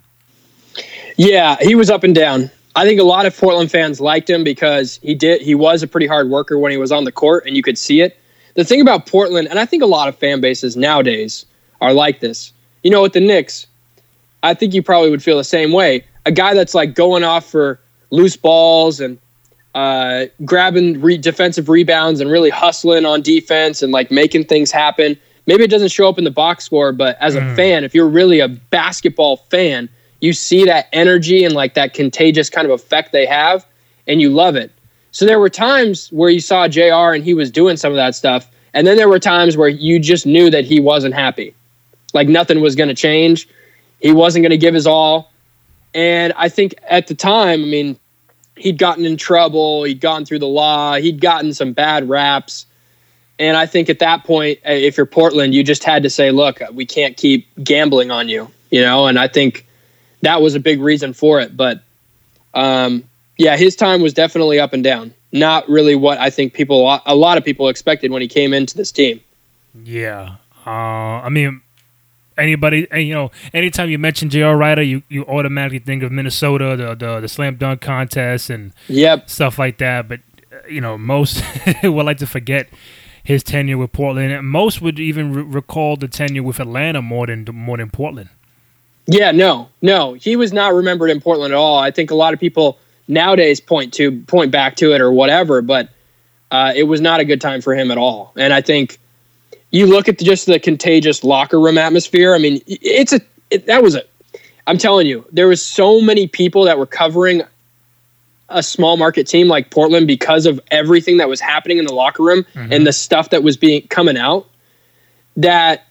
Yeah, he was up and down. I think a lot of Portland fans liked him because he did he was a pretty hard worker when he was on the court and you could see it. The thing about Portland, and I think a lot of fan bases nowadays are like this. You know, with the Knicks, I think you probably would feel the same way. A guy that's like going off for loose balls and uh, grabbing re- defensive rebounds and really hustling on defense and like making things happen. Maybe it doesn't show up in the box score, but as a fan, if you're really a basketball fan, you see that energy and like that contagious kind of effect they have, and you love it. So there were times where you saw JR and he was doing some of that stuff, And then there were times where you just knew that he wasn't happy. Like nothing was going to change. He wasn't going to give his all. And I think at the time, I mean, he'd gotten in trouble, he'd gone through the law, he'd gotten some bad raps. And I think at that point, uh, if you're Portland, you just had to say, look, we can't keep gambling on you, you know? And I think that was a big reason for it. But um, yeah, his time was definitely up and down. Not really what I think people, a lot of people expected when he came into this team. Yeah. Uh, I mean, anybody, you know, anytime you mention J.R. Rider, you, you automatically think of Minnesota, the, the, the slam dunk contest and Yep. stuff like that. But, uh, you know, most would like to forget his tenure with Portland. And most would even re- recall the tenure with Atlanta more than more than Portland. Yeah, no, no, he was not remembered in Portland at all. I think a lot of people nowadays point to point back to it or whatever, but uh, it was not a good time for him at all. And I think you look at the, just the contagious locker room atmosphere. I mean, it's a it, that was a. I'm telling you, there was so many people that were covering a small market team like Portland because of everything that was happening in the locker room and the stuff that was being coming out that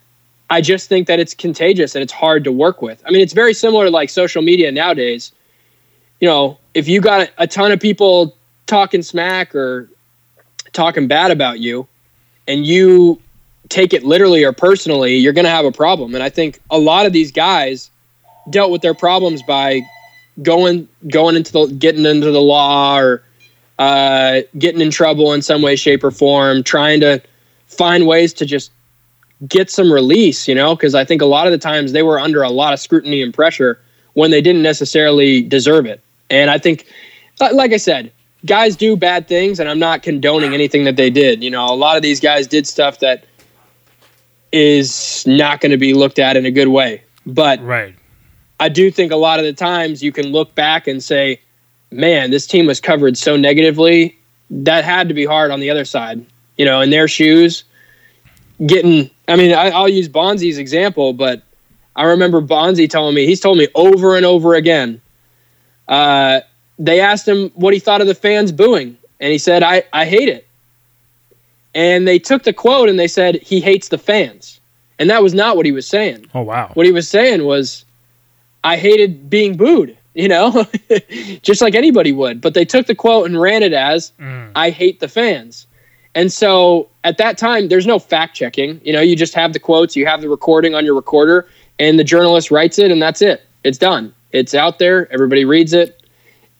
I just think that it's contagious and it's hard to work with. I mean, it's very similar to like social media nowadays. You know, if you got a ton of people talking smack or talking bad about you and you take it literally or personally, you're going to have a problem. And I think a lot of these guys dealt with their problems by going going into the getting into the law or uh, getting in trouble in some way, shape, or form, trying to find ways to just get some release, you know, because I think a lot of the times they were under a lot of scrutiny and pressure when they didn't necessarily deserve it. And I think, like I said, guys do bad things, and I'm not condoning anything that they did. You know, a lot of these guys did stuff that is not going to be looked at in a good way. But Right. I do think a lot of the times you can look back and say, man, this team was covered so negatively. That had to be hard on the other side, you know, in their shoes. Getting, I mean, I, I'll use Bonzi's example, but I remember Bonzi telling me, he's told me over and over again. Uh, they asked him what he thought of the fans booing, and he said, I, I hate it. And they took the quote and they said, he hates the fans. And that was not what he was saying Oh wow. what he was saying was I hated being booed, you know, just like anybody would. But they took the quote and ran it as Mm. I hate the fans. And so at that time, there's no fact checking. You know, you just have the quotes, you have the recording on your recorder, and the journalist writes it, and that's it. It's done. It's out there. Everybody reads it.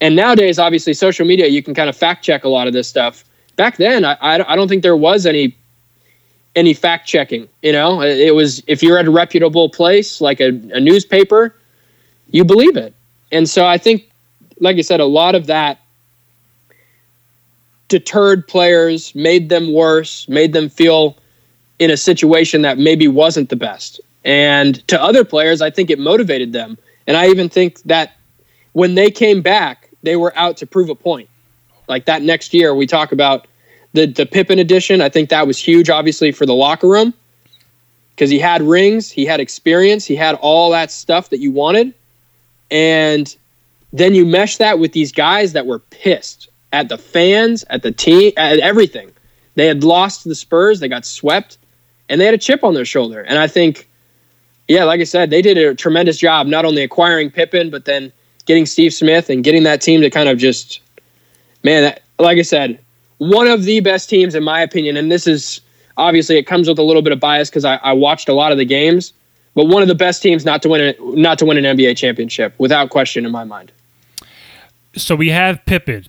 And nowadays, obviously, social media, you can kind of fact check a lot of this stuff. Back then, I, I don't think there was any any fact checking. You know, it was if you're at a reputable place like a, a newspaper, you believe it. And so I think, like I said, a lot of that deterred players, made them worse, made them feel in a situation that maybe wasn't the best. And to other players, I think it motivated them. And I even think that when they came back, they were out to prove a point. Like that next year, we talk about the the Pippen edition. I think that was huge, obviously, for the locker room because he had rings, he had experience, he had all that stuff that you wanted, and then you mesh that with these guys that were pissed at the fans, at the team, at everything. They had lost to the Spurs, they got swept, and they had a chip on their shoulder. And I think, yeah, like I said, they did a tremendous job not only acquiring Pippen, but then getting Steve Smith and getting that team to kind of just, man, like I said, one of the best teams in my opinion. And this is obviously it comes with a little bit of bias because I, I watched a lot of the games, but one of the best teams not to win a, not to win an NBA championship without question in my mind. So we have Pippen,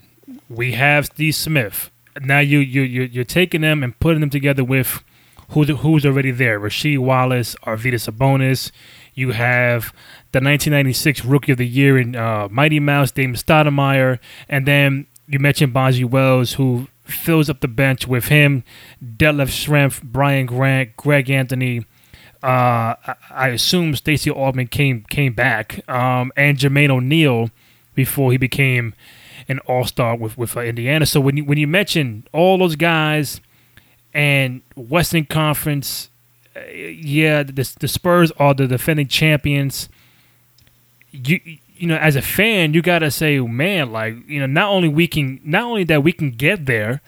we have Steve Smith. Now you you you you're taking them and putting them together with who's who's already there: Rasheed Wallace, Arvydas Sabonis. You have the 1996 Rookie of the Year in uh, Mighty Mouse, Damon Stoudamire, and then you mentioned Bonzi Wells, who fills up the bench with him, Detlef Schrempf, Brian Grant, Greg Anthony. Uh, I, assume Stacey Augmon came came back, um, and Jermaine O'Neal before he became an All Star with with uh, Indiana. So when you when you mention all those guys and Western Conference, uh, yeah, the the Spurs are the defending champions. You you know, as a fan, you gotta say, man, like you know, not only we can, not only that we can get there,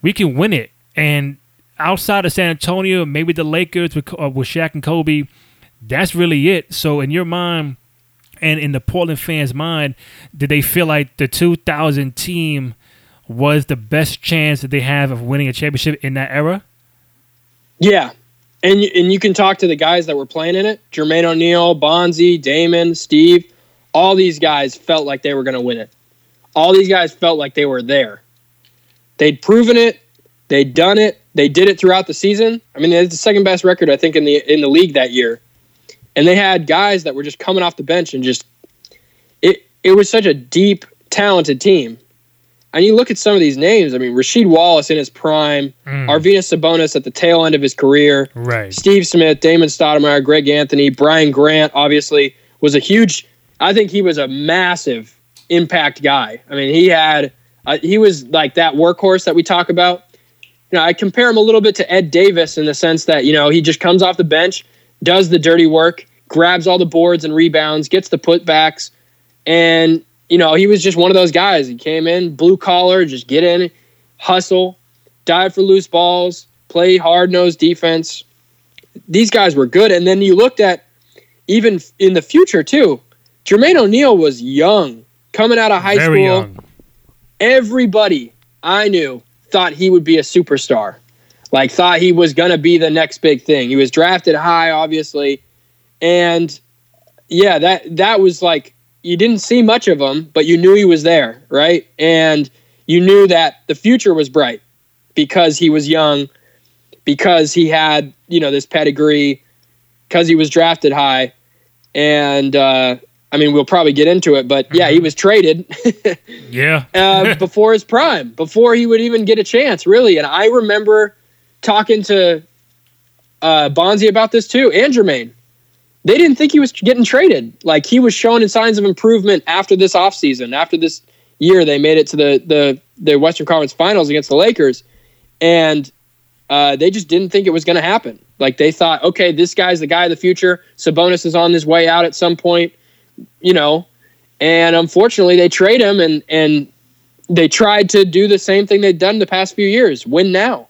we can win it. And outside of San Antonio, maybe the Lakers with uh, with Shaq and Kobe, that's really it. So in your mind, and in the Portland fans' mind, did they feel like the 2000 team was the best chance that they have of winning a championship in that era? Yeah. And, and you can talk to the guys that were playing in it Jermaine O'Neal, Bonzi, Damon, Steve. All these guys felt like they were going to win it. All these guys felt like they were there. They'd proven it. They'd done it. They did it throughout the season. I mean, they had the second best record, I think, in the in the league that year. And they had guys that were just coming off the bench and just it. It was such a deep, talented team. And you look at some of these names. I mean, Rasheed Wallace in his prime, Arvydas Sabonis at the tail end of his career, Right. Steve Smith, Damon Stoudamire, Greg Anthony, Brian Grant, obviously was a huge. I think he was a massive impact guy. I mean, he had uh, he was like that workhorse that we talk about. You know, I compare him a little bit to Ed Davis in the sense that you know he just comes off the bench, does the dirty work, grabs all the boards and rebounds, gets the putbacks, and you know he was just one of those guys. He came in blue collar, just get in, hustle, dive for loose balls, play hard nosed defense. These guys were good, and then you looked at even in the future too. Jermaine O'Neal was young, coming out of high Very school young. everybody I knew thought he would be a superstar. Like thought he was going to be the next big thing. He was drafted high obviously. And yeah, that that was like you didn't see much of him, but you knew he was there, right? And you knew that the future was bright because he was young, because he had, you know, this pedigree, because he was drafted high. And uh I mean, we'll probably get into it, but yeah, he was traded Yeah. uh, before his prime, before he would even get a chance, really. And I remember talking to uh, Bonzi about this too, and Jermaine. They didn't think he was getting traded. Like he was showing signs of improvement after this offseason, after this year they made it to the the the Western Conference Finals against the Lakers, and uh, they just didn't think it was going to happen. Like they thought, okay, this guy's the guy of the future. Sabonis is on his way out at some point, you know. And unfortunately, they trade him, and and they tried to do the same thing they'd done the past few years: win now.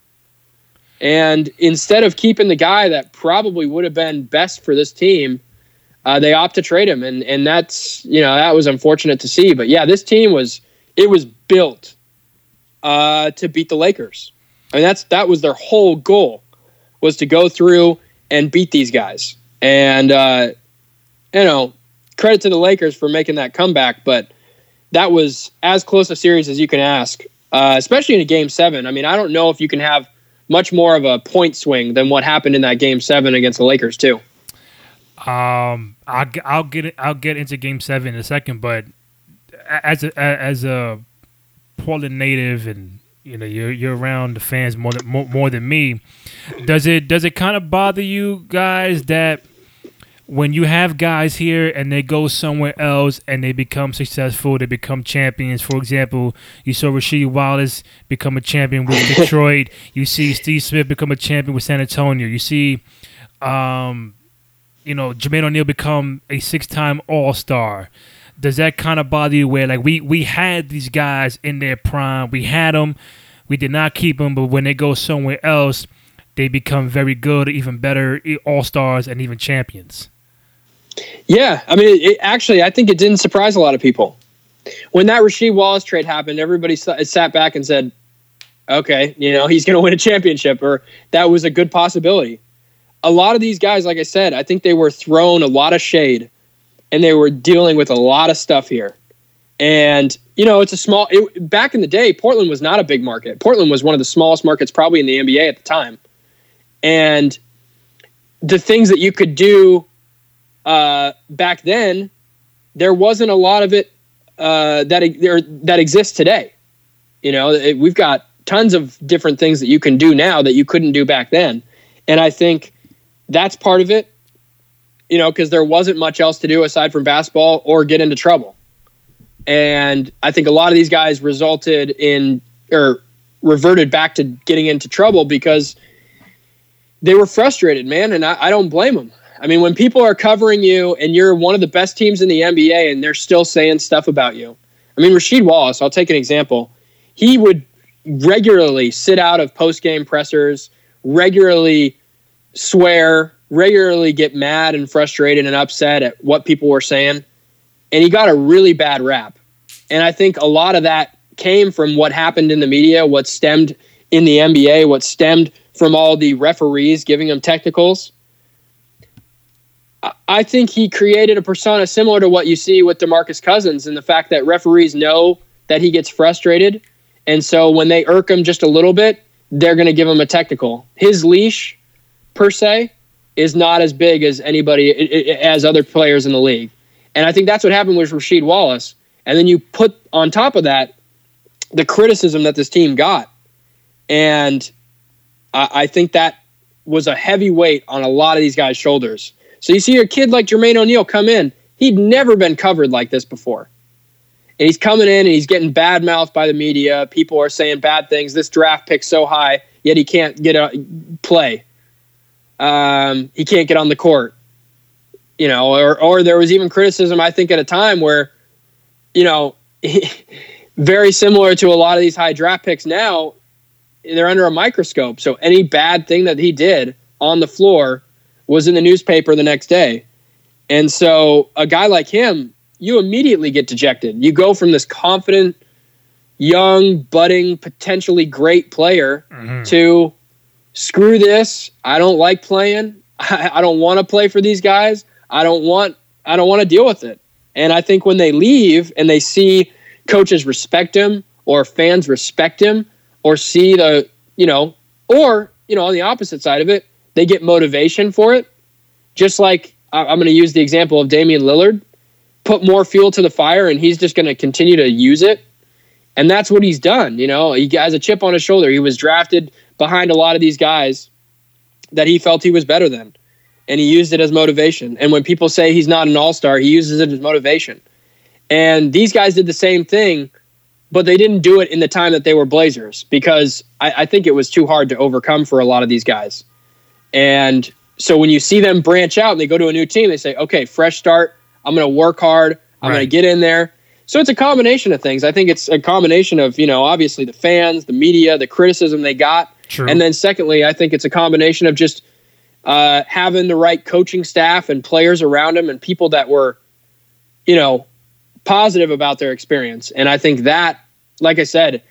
And instead of keeping the guy that probably would have been best for this team, uh, they opt to trade him, and and that's you know that was unfortunate to see. But yeah, this team was it was built uh, to beat the Lakers. I mean that's that was their whole goal was to go through and beat these guys. And uh, you know, credit to the Lakers for making that comeback, but that was as close a series as you can ask, uh, especially in a game seven. I mean, I don't know if you can have much more of a point swing than what happened in that game seven against the Lakers too. Um, I'll, I'll get I'll get into Game Seven in a second, but as a a- as a Portland native, and you know you're you're around the fans more than more, more than me. Does it does it kind of bother you guys that when you have guys here and they go somewhere else and they become successful, they become champions. For example, you saw Rasheed Wallace become a champion with Detroit. You see Steve Smith become a champion with San Antonio. You see, um, you know, Jermaine O'Neal become a six-time All-Star. Does that kind of bother you? Where like we we had these guys in their prime, we had them, we did not keep them, but when they go somewhere else, they become very good, even better All Stars, and even champions. Yeah, I mean, it, actually, I think it didn't surprise a lot of people when that Rasheed Wallace trade happened. Everybody sat back and said, "Okay, you know, he's going to win a championship," or that was a good possibility. A lot of these guys, like I said, I think they were thrown a lot of shade, and they were dealing with a lot of stuff here. And you know, it's a small. It, back in the day, Portland was not a big market. Portland was one of the smallest markets probably in the NBA at the time, and the things that you could do uh, back then, there wasn't a lot of it uh, that there that exists today. You know, it, we've got tons of different things that you can do now that you couldn't do back then, and I think that's part of it. You know, because there wasn't much else to do aside from basketball or get into trouble, and I think a lot of these guys resulted in or reverted back to getting into trouble because they were frustrated, man, and I, I don't blame them. I mean, when people are covering you and you're one of the best teams in the NBA and they're still saying stuff about you. I mean, Rasheed Wallace, I'll take an example. He would regularly sit out of post game pressers, regularly swear, regularly get mad and frustrated and upset at what people were saying. And he got a really bad rap. And I think a lot of that came from what happened in the media, what stemmed in the NBA, what stemmed from all the referees giving him technicals. I- think he created a persona similar to what you see with DeMarcus Cousins and the fact that referees know that he gets frustrated. And so when they irk him just a little bit, they're going to give him a technical. His leash, per se, is not as big as anybody, as other players in the league. And I think that's what happened with Rasheed Wallace. And then you put on top of that the criticism that this team got. And I think that was a heavy weight on a lot of these guys' shoulders. So you see a kid like Jermaine O'Neal come in, he'd never been covered like this before. And he's coming in and he's getting bad mouthed by the media. People are saying bad things. This draft pick's so high, yet he can't get a play. Um, he can't get on the court. You know, or or there was even criticism, I think, at a time where, you know, very similar to a lot of these high draft picks now, they're under a microscope. So any bad thing that he did on the floor was in the newspaper the next day. And so a guy like him, you immediately get dejected. You go from this confident, young, budding, potentially great player mm-hmm. to screw this. I don't like playing. I, I don't want to play for these guys. I don't want I don't want to deal with it. And I think when they leave and they see coaches respect him or fans respect him or see the, you know, or, you know, on the opposite side of it, they get motivation for it. Just like I'm going to use the example of Damian Lillard, put more fuel to the fire and he's just going to continue to use it. And that's what he's done. You know, he has a chip on his shoulder. He was drafted behind a lot of these guys that he felt he was better than. And he used it as motivation. And when people say he's not an all star, he uses it as motivation. And these guys did the same thing, but they didn't do it in the time that they were Blazers because I, I think it was too hard to overcome for a lot of these guys. And so when you see them branch out and they go to a new team, they say, okay, fresh start. I'm going to work hard. I'm going to get in there. So it's a combination of things. I think it's a combination of, you know, obviously the fans, the media, the criticism they got. True. And then secondly, I think it's a combination of just uh, having the right coaching staff and players around them and people that were, you know, positive about their experience. And I think that, like I said,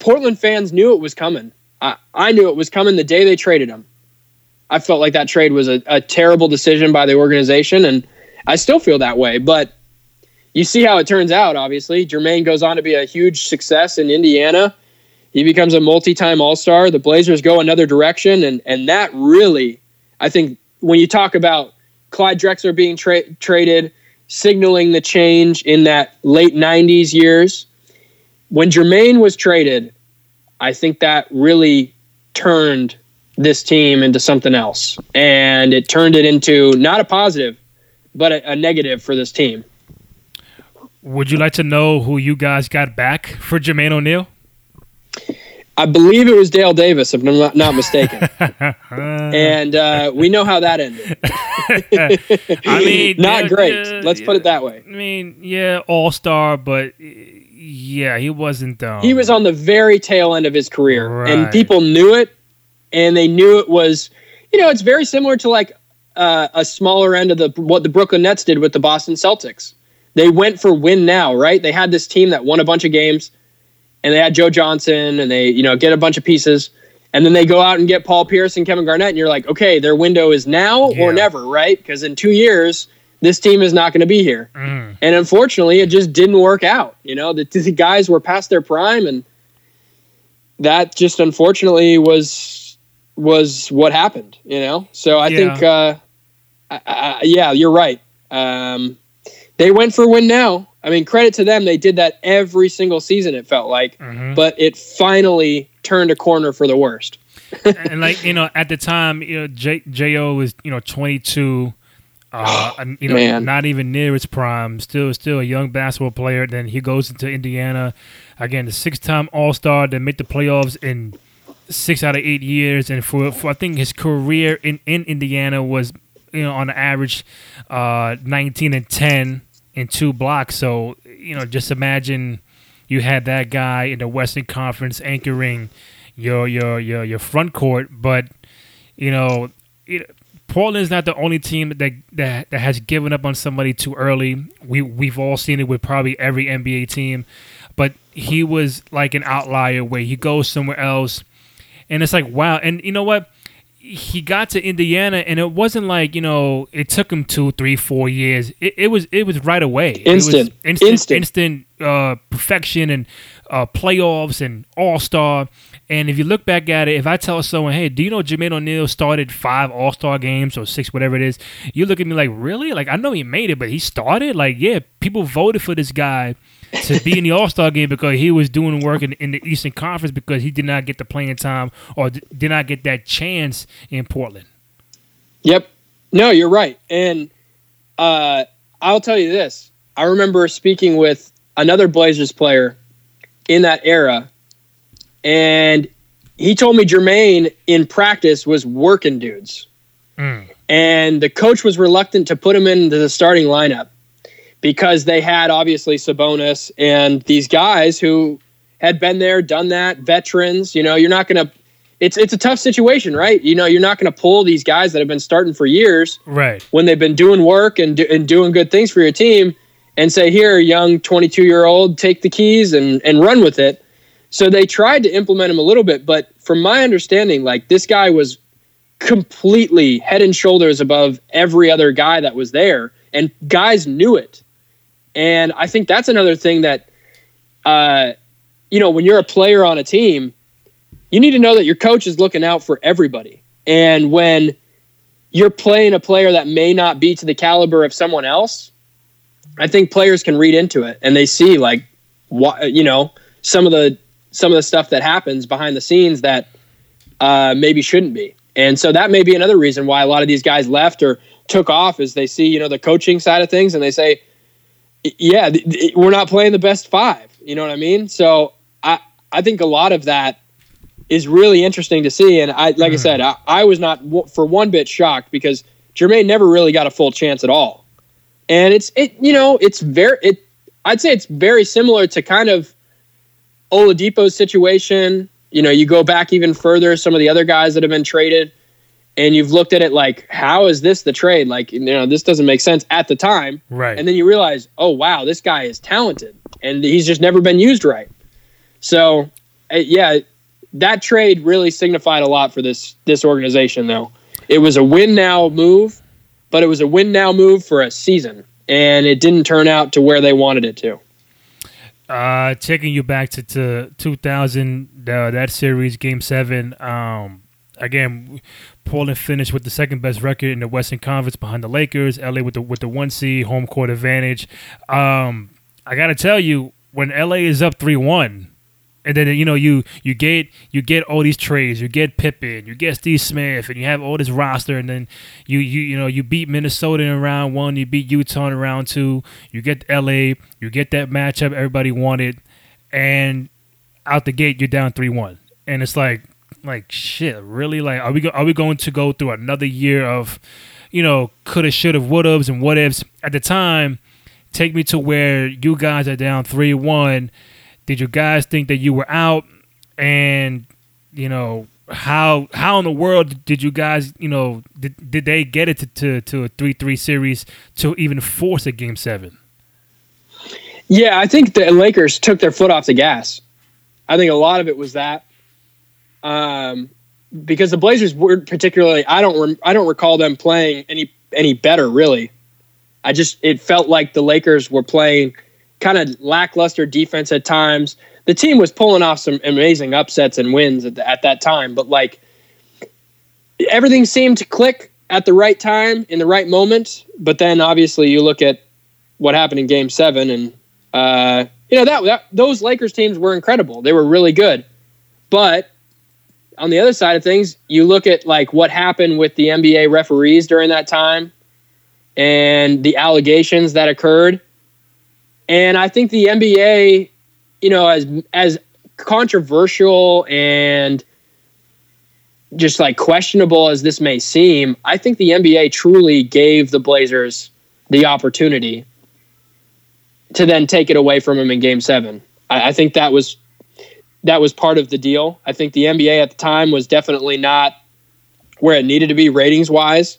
Portland fans knew it was coming. I, I knew it was coming the day they traded him. I felt like that trade was a, a terrible decision by the organization, and I still feel that way. But you see how it turns out, obviously. Jermaine goes on to be a huge success in Indiana. He becomes a multi time All Star. The Blazers go another direction, and, and that really, I think, when you talk about Clyde Drexler being tra- traded, signaling the change in that late 90s years, when Jermaine was traded, I think that really turned this team into something else. And it turned it into not a positive, but a, a negative for this team. Would you like to know who you guys got back for Jermaine O'Neal? I believe it was Dale Davis, if I'm not, not mistaken. and uh, we know how that ended. I mean, Not yeah, great. yeah, Let's put it that way. I mean, yeah, all star, but yeah, he wasn't. Um, He was on the very tail end of his career, and people knew it, and they knew it was, you know, it's very similar to like uh, a smaller end of the what the Brooklyn Nets did with the Boston Celtics. They went for win now, right? They had this team that won a bunch of games, and they had Joe Johnson, and they you know get a bunch of pieces, and then they go out and get Paul Pierce and Kevin Garnett, and you're like, okay, their window is now Yeah. or never, right? Because in two years, this team is not going to be here. Mm. And unfortunately, it just didn't work out. You know, the, the guys were past their prime, and that just unfortunately was was what happened. You know, so I Yeah. think, uh, I, I, yeah, you're right. Um, they went for win now. I mean, credit to them. They did that every single season. It felt like, Mhm. but it finally turned a corner for the worst. and like you know, at the time, you know, J- Jo was you know 22. Uh, and, you know, Man. not even near his prime. Still, still a young basketball player. Then he goes into Indiana, again, the six-time All-Star. Then make the playoffs in six out of eight years. And for, for I think his career in, in Indiana was, you know, on average, uh, 19 and 10 in two blocks. So you know, just imagine you had that guy in the Western Conference anchoring, your your your your front court, but you know, it, Portland's not the only team that, that that has given up on somebody too early. We we've all seen it with probably every NBA team, but he was like an outlier where he goes somewhere else, and it's like wow. And you know what? He got to Indiana, and it wasn't like you know it took him two, three, four years. It, it was it was right away. Instant. it was instant, Instant. instant uh, perfection and uh, playoffs and All Star. And if you look back at it, if I tell someone, "Hey, do you know Jermaine O'Neal started five All Star games or six, whatever it is?" You look at me like, "Really?" Like I know he made it, but he started. Like, yeah, people voted for this guy to be in the All Star game because he was doing work in, in the Eastern Conference because he did not get the playing time or d- did not get that chance in Portland. Yep. No, you're right. And uh, I'll tell you this. I remember speaking with another Blazers player in that era, and he told me Jermaine in practice was working dudes. And the coach was reluctant to put him into the starting lineup because they had obviously Sabonis and these guys who had been there, done that, veterans. You know, you're not going to. It's it's a tough situation, right? You know, you're not going to pull these guys that have been starting for years Right. when they've been doing work and do, and doing good things for your team, and say, "Here, young 22 year old, take the keys and and run with it." So they tried to implement him a little bit, but from my understanding, like this guy was completely head and shoulders above every other guy that was there, and guys knew it. And I think that's another thing that, uh, you know, when you're a player on a team, you need to know that your coach is looking out for everybody. And when you're playing a player that may not be to the caliber of someone else, I think players can read into it and they see like what you know some of the some of the stuff that happens behind the scenes that uh, maybe shouldn't be. And so that may be another reason why a lot of these guys left or took off is they see you know the coaching side of things and they say, yeah, we're not playing the best five. You know what I mean? So I I think a lot of that is really interesting to see. And I like I hmm. said, I, I was not w- for one bit shocked because Jermaine never really got a full chance at all. And it's it you know it's very it I'd say it's very similar to kind of Oladipo's situation. You know, you go back even further, some of the other guys that have been traded, and you've looked at it like, how is this the trade? Like, you know, this doesn't make sense at the time. Right. And then you realize, oh wow, this guy is talented, and he's just never been used right. So, uh, yeah, that trade really signified a lot for this this organization. Though it was a win now move, but it was a win now move for a season, and it didn't turn out to where they wanted it to. Uh, taking you back to, to 2000, uh, that series, Game Seven. Um, again, Portland finished with the second best record in the Western Conference behind the Lakers. LA with the with the one seed, home court advantage. Um, I gotta tell you, when LA is up three one, and then you know you you get you get all these trades, you get Pippen, you get Steve Smith, and you have all this roster, and then you you you know you beat Minnesota in round one, you beat Utah in round two, you get LA, you get that matchup everybody wanted, and out the gate you're down three one, and it's like like shit, really? Like are we go- are we going to go through another year of you know coulda, shoulda, wouldas, and what ifs? At the time, take me to where you guys are down three one. Did you guys think that you were out? And you know how how in the world did you guys you know did, did they get it to, to, to a three three series to even force a game seven? Yeah, I think the Lakers took their foot off the gas. I think a lot of it was that, um, because the Blazers were particularly. I don't. Rem- I don't recall them playing any any better. Really, I just it felt like the Lakers were playing kind of lackluster defense at times. The team was pulling off some amazing upsets and wins at, the, at that time, but like everything seemed to click at the right time in the right moment. But then obviously you look at what happened in Game Seven, and uh, you know that, that those Lakers teams were incredible. They were really good, but on the other side of things, you look at like what happened with the NBA referees during that time, and the allegations that occurred. And I think the NBA, you know, as as controversial and just like questionable as this may seem, I think the NBA truly gave the Blazers the opportunity to then take it away from them in game seven. I, I think that was that was part of the deal. I think the NBA at the time was definitely not where it needed to be ratings wise.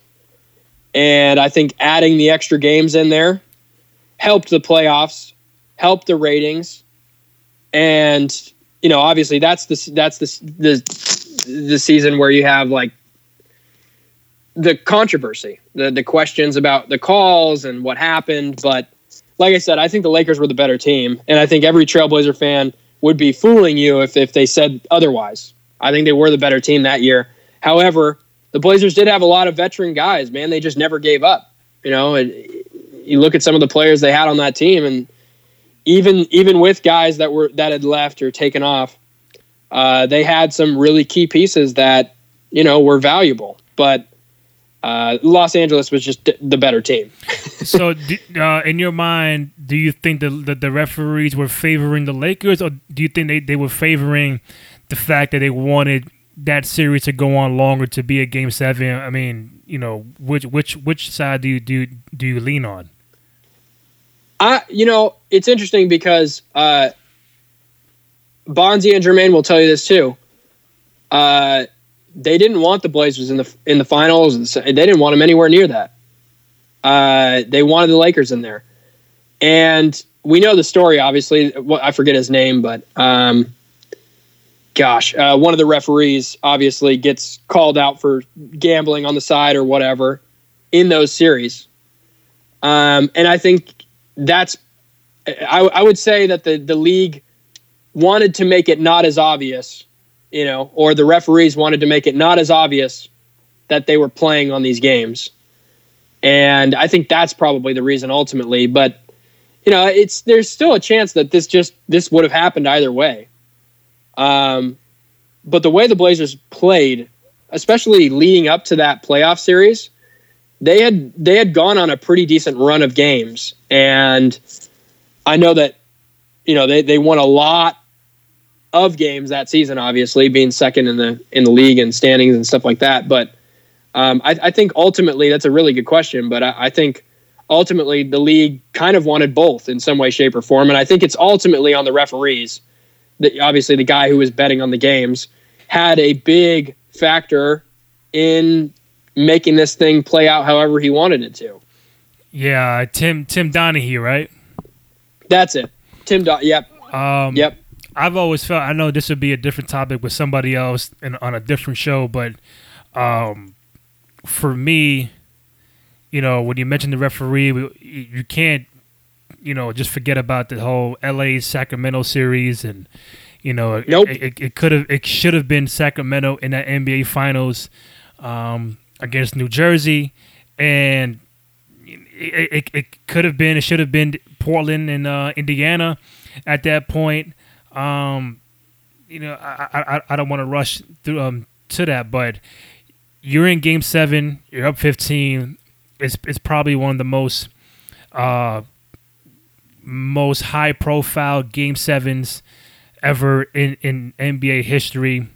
And I think adding the extra games in there helped the playoffs, helped the ratings. And, you know, obviously that's the that's the the the season where you have like the controversy, the the questions about the calls and what happened, but like I said, I think the Lakers were the better team, and I think every Trailblazer fan would be fooling you if, if they said otherwise. I think they were the better team that year. However, the Blazers did have a lot of veteran guys, man. They just never gave up. You know, and you look at some of the players they had on that team, and even even with guys that were that had left or taken off, uh, they had some really key pieces that you know were valuable. But uh, Los Angeles was just the better team. so, do, uh, in your mind, do you think that the, the referees were favoring the Lakers, or do you think they, they were favoring the fact that they wanted that series to go on longer to be a game seven? I mean, you know, which which which side do you do do you lean on? I, you know, it's interesting because uh, Bonzi and Jermaine will tell you this too. Uh, they didn't want the Blazers in the in the finals. They didn't want them anywhere near that. Uh, they wanted the Lakers in there, and we know the story. Obviously, I forget his name, but um, gosh, uh, one of the referees obviously gets called out for gambling on the side or whatever in those series, um, and I think that's. I, I would say that the the league wanted to make it not as obvious you know, or the referees wanted to make it not as obvious that they were playing on these games. And I think that's probably the reason ultimately, but you know, it's there's still a chance that this just this would have happened either way. Um, but the way the Blazers played, especially leading up to that playoff series, they had they had gone on a pretty decent run of games, and I know that you know they they won a lot of games that season, obviously being second in the in the league and standings and stuff like that. But um, I, I, think ultimately that's a really good question. But I, I, think ultimately the league kind of wanted both in some way, shape, or form. And I think it's ultimately on the referees. That obviously the guy who was betting on the games had a big factor in making this thing play out however he wanted it to. Yeah, Tim Tim Donaghy, right? That's it. Tim Don. Yep. Um, yep. I've always felt I know this would be a different topic with somebody else and on a different show, but um, for me, you know, when you mention the referee, you can't, you know, just forget about the whole L.A. Sacramento series, and you know, nope. it, it could have, it should have been Sacramento in that NBA Finals um, against New Jersey, and it, it, it could have been, it should have been Portland and uh, Indiana at that point. Um, you know, I I, I don't want to rush through um to that, but you're in Game Seven. You're up 15. It's it's probably one of the most uh most high profile Game Sevens ever in in NBA history.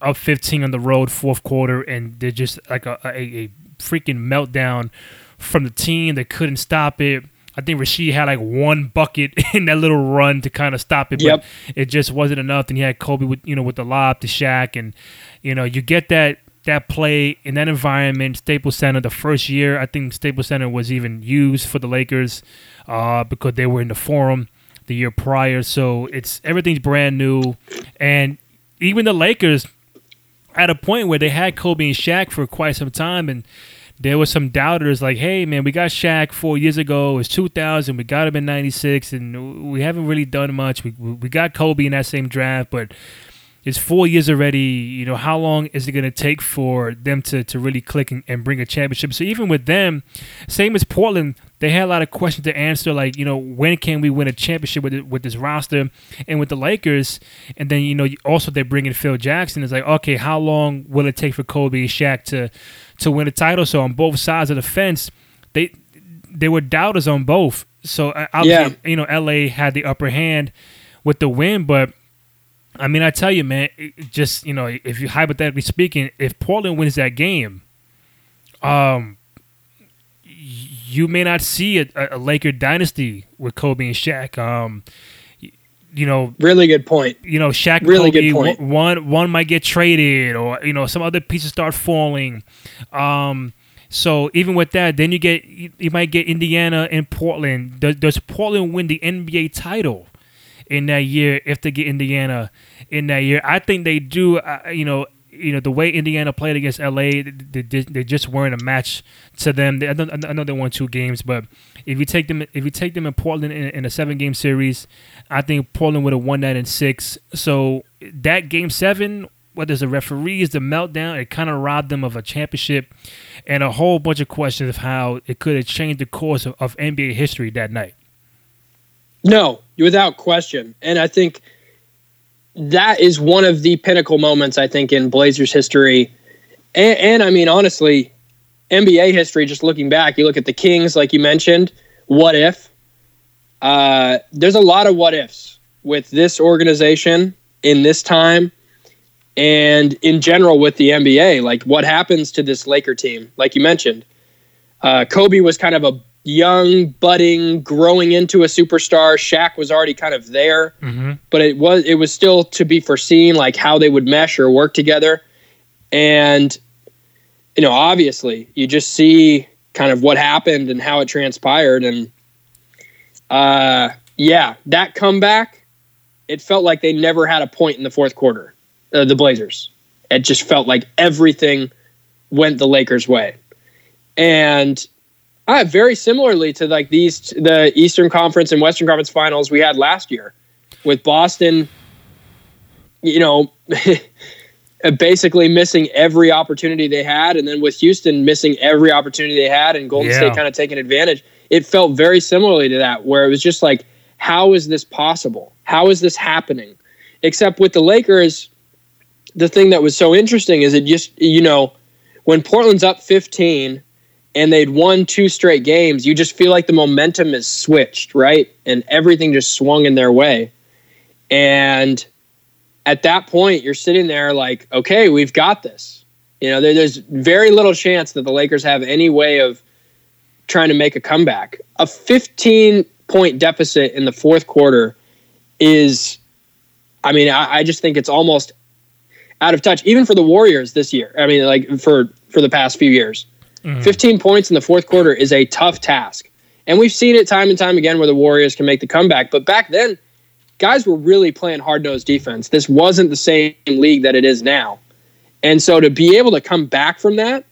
Up 15 on the road, fourth quarter, and they're just like a, a, a freaking meltdown from the team. They couldn't stop it. I think Rasheed had like one bucket in that little run to kind of stop it, yep. but it just wasn't enough. And he had Kobe with you know with the lob to Shaq, and you know you get that that play in that environment, Staples Center. The first year, I think Staples Center was even used for the Lakers uh, because they were in the Forum the year prior. So it's everything's brand new, and even the Lakers at a point where they had Kobe and Shaq for quite some time, and there was some doubters like, hey man, we got Shaq four years ago. It was 2000. We got him in '96, and we haven't really done much. We we got Kobe in that same draft, but it's four years already. You know, how long is it going to take for them to, to really click and, and, bring a championship? So even with them, same as Portland, they had a lot of questions to answer. Like, you know, when can we win a championship with with this roster and with the Lakers? And then you know, also they bring in Phil Jackson. It's like, okay, how long will it take for Kobe and Shaq to to win a title? So on both sides of the fence, they they were doubters on both. So uh, obviously, yeah. you know, LA had the upper hand with the win, but I mean, I tell you, man, just you know, if you hypothetically speaking, if Portland wins that game, um, you may not see a, a Laker dynasty with Kobe and Shaq. Um, you know, Really good point. you know, Shaq, Really Kobe, good point. one one might get traded, or you know, some other pieces start falling. Um, so even with that, then you get you, you might get Indiana and Portland. Does, does Portland win the NBA title in that year if they get Indiana in that year? I think they do. Uh, you know. You know the way Indiana played against LA, they, they, they just weren't a match to them. They, I, know, I know they won two games, but if you take them, if you take them in Portland in, in a seven-game series, I think Portland would have won that in six. So that game seven, whether it's the referees, the meltdown, it kind of robbed them of a championship and a whole bunch of questions of how it could have changed the course of, of NBA history that night. No, without question. And I think that is one of the pinnacle moments, I think, in Blazers history. And, and I mean, honestly, NBA history, just looking back, you look at the Kings, like you mentioned, what if? Uh, there's a lot of what ifs with this organization in this time and in general with the NBA. Like, what happens to this Laker team? Like you mentioned, uh, Kobe was kind of a young, budding, growing into a superstar. Shaq was already kind of there, but it was it was still to be foreseen, like how they would mesh or work together. And you know, obviously, you just see kind of what happened and how it transpired, and uh, yeah, that comeback, it felt like they never had a point in the fourth quarter. Uh, the Blazers, it just felt like everything went the Lakers' way, and uh, very similarly to like these the Eastern Conference and Western Conference finals we had last year with Boston you know basically missing every opportunity they had and then with Houston missing every opportunity they had and Golden Yeah. State kind of taking advantage. It felt very similarly to that where it was just like how is this possible? How is this happening? Except with the Lakers the thing that was so interesting is it just you know when Portland's up 15 and they'd won two straight games, you just feel like the momentum is switched, right? And everything just swung in their way. And at that point, you're sitting there like, okay, we've got this. You know, there, there's very little chance that the Lakers have any way of trying to make a comeback. A 15 point deficit in the fourth quarter is, I mean, I, I just think it's almost out of touch, even for the Warriors this year. I mean, like for for the past few years. 15 points in the fourth quarter is a tough task. And we've seen it time and time again where the Warriors can make the comeback. But back then, guys were really playing hard nosed defense. This wasn't the same league that it is now. And so to be able to come back from that,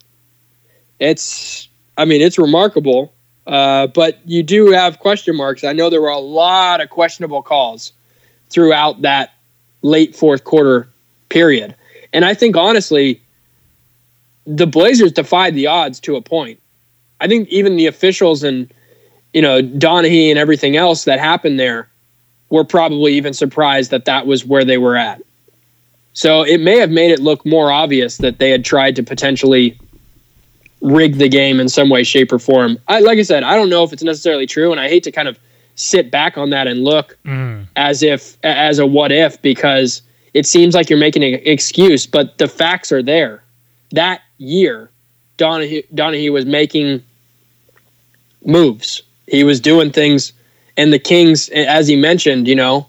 it's, I mean, it's remarkable. Uh, but you do have question marks. I know there were a lot of questionable calls throughout that late fourth quarter period. And I think honestly, the Blazers defied the odds to a point. I think even the officials and you know Donaghy and everything else that happened there were probably even surprised that that was where they were at. So it may have made it look more obvious that they had tried to potentially rig the game in some way, shape, or form. I, like I said, I don't know if it's necessarily true, and I hate to kind of sit back on that and look mm. as if as a what if because it seems like you're making an excuse, but the facts are there. That year, Donaghy, Donaghy was making moves. He was doing things, and the Kings, as he mentioned, you know,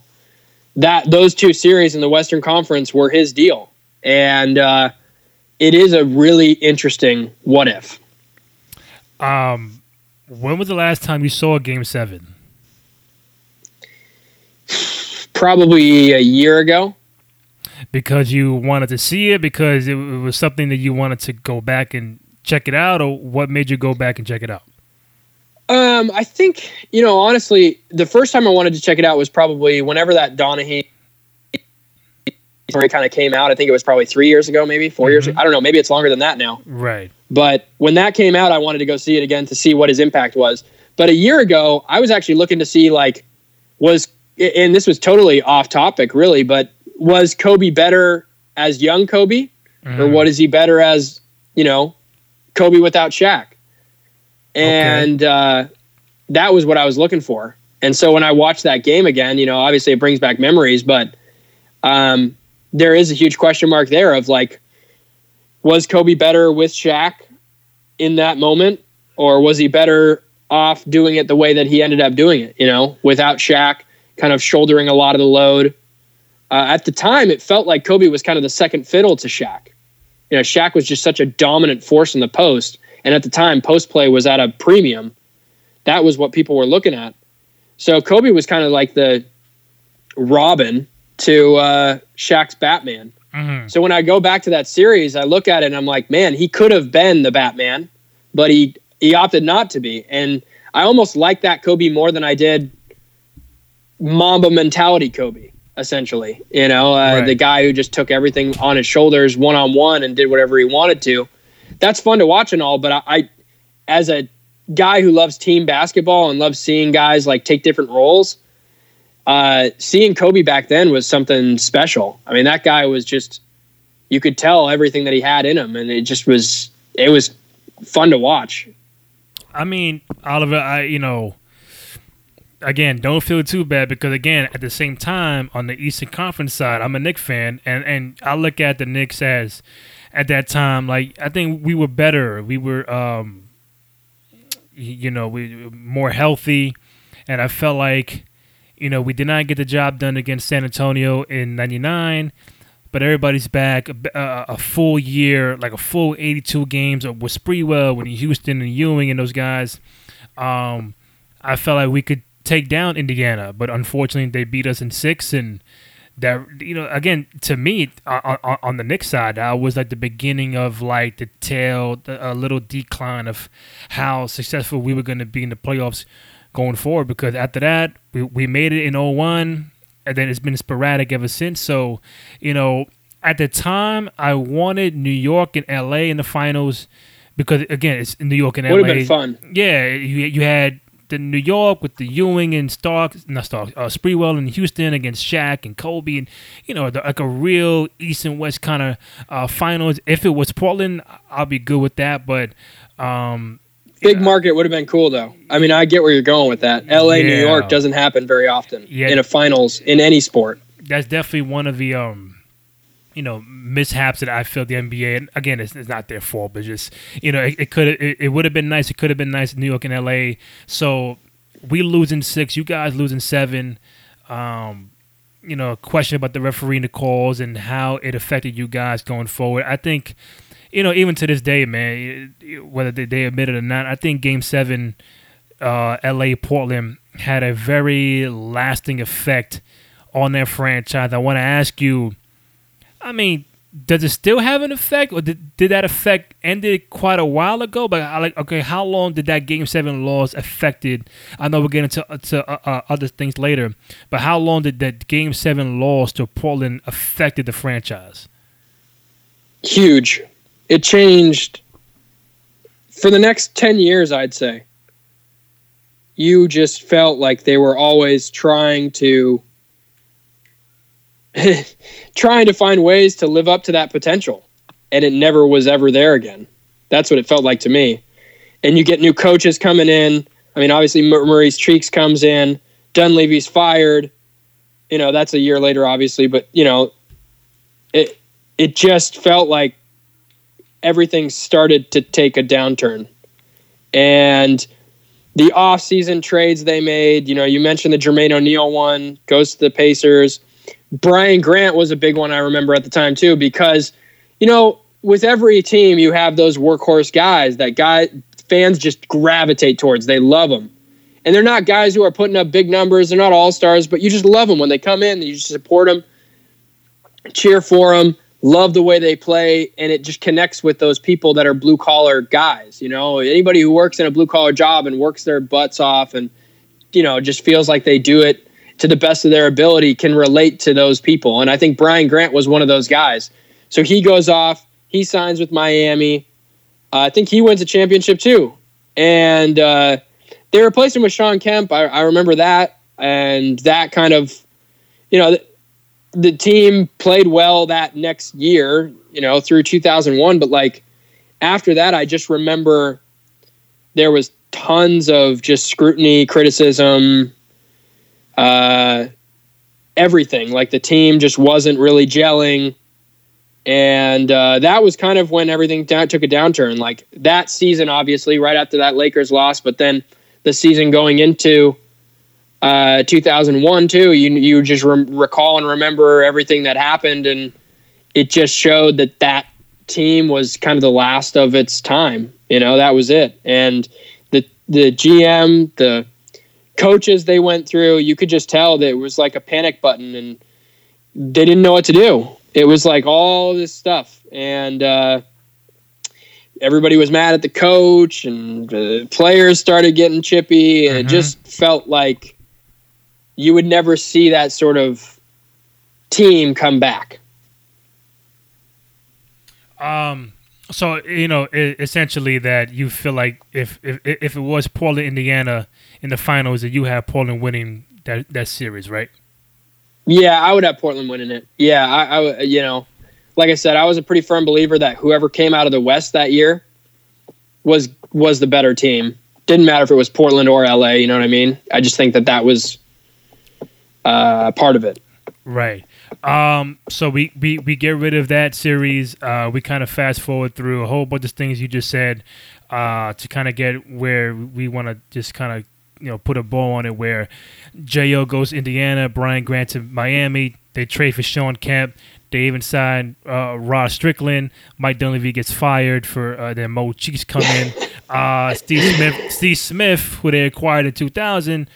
that those two series in the Western Conference were his deal, and uh, it is a really interesting what if. Um, when was the last time you saw a game seven? Probably a year ago. Because you wanted to see it, because it, it was something that you wanted to go back and check it out, or what made you go back and check it out? Um, I think you know, honestly, the first time I wanted to check it out was probably whenever that Donaghy story kind of came out. I think it was probably three years ago, maybe 4 years. Ago. I don't know. Maybe it's longer than that now. Right. But when that came out, I wanted to go see it again to see what his impact was. But a year ago, I was actually looking to see like was and this was totally off topic, really, but was Kobe better as young Kobe, or what is he better as you know Kobe without Shaq? And uh, that was what I was looking for. And so when I watched that game again, you know, obviously it brings back memories, but um, there is a huge question mark there of like, was Kobe better with Shaq in that moment, or was he better off doing it the way that he ended up doing it? You know, without Shaq, kind of shouldering a lot of the load. Uh, at the time, it felt like Kobe was kind of the second fiddle to Shaq. You know, Shaq was just such a dominant force in the post, and at the time, post play was at a premium. That was what people were looking at. So Kobe was kind of like the Robin to uh, Shaq's Batman. So when I go back to that series, I look at it and I'm like, man, he could have been the Batman, but he he opted not to be. And I almost like that Kobe more than I did Mamba mentality Kobe. Essentially, you know, uh, Right. the guy who just took everything on his shoulders, one on one, and did whatever he wanted to. That's fun to watch and all, but I, I, as a guy who loves team basketball and loves seeing guys like take different roles, uh, seeing Kobe back then was something special. I mean, that guy was just you could tell everything that he had in him, and it just was it was fun to watch. I mean, Oliver, I you know, again, don't feel too bad because again, at the same time, on the Eastern Conference side, I'm a Knicks fan, and and I look at the Knicks as at that time, like I think we were better. We were, um, you know, we more healthy, and I felt like, you know, we did not get the job done against San Antonio in '99 but everybody's back a, a, full year, like a full 82 games with Sprewell, with Houston and Ewing and those guys. Um, I felt like we could take down Indiana, but unfortunately they beat us in six. And that, you know, again, to me, on, on, on the Knicks side, that was like the beginning of like the tail, the, a little decline of how successful we were going to be in the playoffs going forward. Because after that, we, we made it in 01 and then it's been sporadic ever since. So, you know, at the time, I wanted New York and LA in the finals because again, it's New York and LA. Would have been fun. Yeah, you you had the New York with the Ewing and Stark, not Stark, uh, Sprewell in Houston against Shaq and Kobe, and you know, the, like a real East and West kind of uh, finals. If it was Portland, I'll be good with that. But um, Big market would have been cool though. I mean, I get where you're going with that. L.A. New York doesn't happen very often Yeah. in a finals in any sport. that's definitely one of the um you know mishaps that I feel the NBA and again it's, it's not their fault but just you know it, it could it, it would have been nice it could have been nice New York and LA so we losing six you guys losing seven um you know question about the referee refereeing the calls and how it affected you guys going forward I think you know even to this day man whether they, they admit it or not I think game seven uh, LA Portland had a very lasting effect on their franchise. I want to ask you, I mean, does it still have an effect, or did, did that effect ended quite a while ago? But I like, okay, how long did that Game Seven loss affected? I know we're getting into to, uh, uh, other things later, but how long did that Game Seven loss to Portland affected the franchise? Huge. It changed for the next 10 years, I'd say. You just felt like they were always trying to trying to find ways to live up to that potential and it never was ever there again. That's what it felt like to me. And you get new coaches coming in. I mean, obviously Maurice Cheeks comes in, Dunleavy's fired. You know, that's a year later obviously, but you know, it it just felt like everything started to take a downturn. And the off-season trades they made, you know, you mentioned the Jermaine O'Neal one, goes to the Pacers. Brian Grant was a big one I remember at the time too, because, you know, with every team you have those workhorse guys that guy fans just gravitate towards. They love them. And they're not guys who are putting up big numbers. They're not all stars, but you just love them when they come in. You just support them, cheer for them, love the way they play, and it just connects with those people that are blue collar guys. You know, anybody who works in a blue collar job and works their butts off, and you know, just feels like they do it to the best of their ability can relate to those people. And I think Brian Grant was one of those guys. So he goes off, he signs with Miami. Uh, I think he wins a championship too. And uh, they replaced him with Shawn Kemp. I, I remember that. And that kind of, you know, the, the team played well that next year, you know, through 2001. But like after that, I just remember there was tons of just scrutiny, criticism, uh, everything. Like the team just wasn't really gelling. And uh, that was kind of when everything down, took a downturn. Like that season, obviously, right after that Lakers loss, but then the season going into uh, 2001 too. You you just rem- recall and remember everything that happened, and it just showed that that team was kind of the last of its time. You know, that was it. And the the GM, the coaches they went through, you could just tell that it was like a panic button, and they didn't know what to do. It was like all this stuff, and uh, everybody was mad at the coach, and the players started getting chippy, and it just felt like you would never see that sort of team come back. Um, so you know, essentially that you feel like if if if it was Portland, Indiana in the finals, that you have Portland winning that that series, right? Yeah, I would have Portland winning it. Yeah, I, I you know, like I said, I was a pretty firm believer that whoever came out of the West that year was was the better team. Didn't matter if it was Portland or LA. You know what I mean? I just think that that was uh, part of it. Right. Um, so we, we, we get rid of that series. Uh, we kind of fast forward through a whole bunch of things you just said uh, to kind of get where we want to just kind of you know put a bow on it. Where Jo goes to Indiana, Brian Grant to Miami. They trade for Shawn Kemp. They even signed uh, Rod Strickland. Mike Dunleavy gets fired for uh, then Mo Cheeks come in. Uh, Steve Smith, Steve Smith, who they acquired in 2000,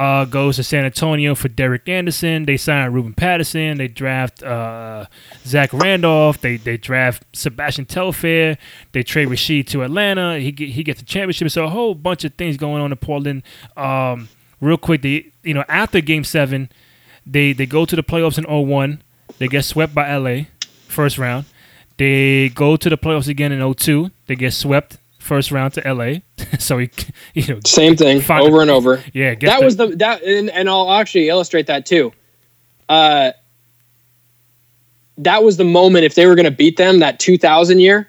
uh, goes to San Antonio for Derek Anderson. They sign Ruben Patterson. They draft uh, Zach Randolph. They they draft Sebastian Telfair. They trade Rasheed to Atlanta. He get, he gets the championship. So a whole bunch of things going on in Portland. Um, real quick, they you know after Game Seven, they they go to the playoffs in 01. They get swept by LA first round. They go to the playoffs again in 02. They get swept first round to LA. so he you know Same thing over and over. yeah that was the that and, and I'll actually illustrate that too. Uh, that was the moment if they were going to beat them that 2000 year,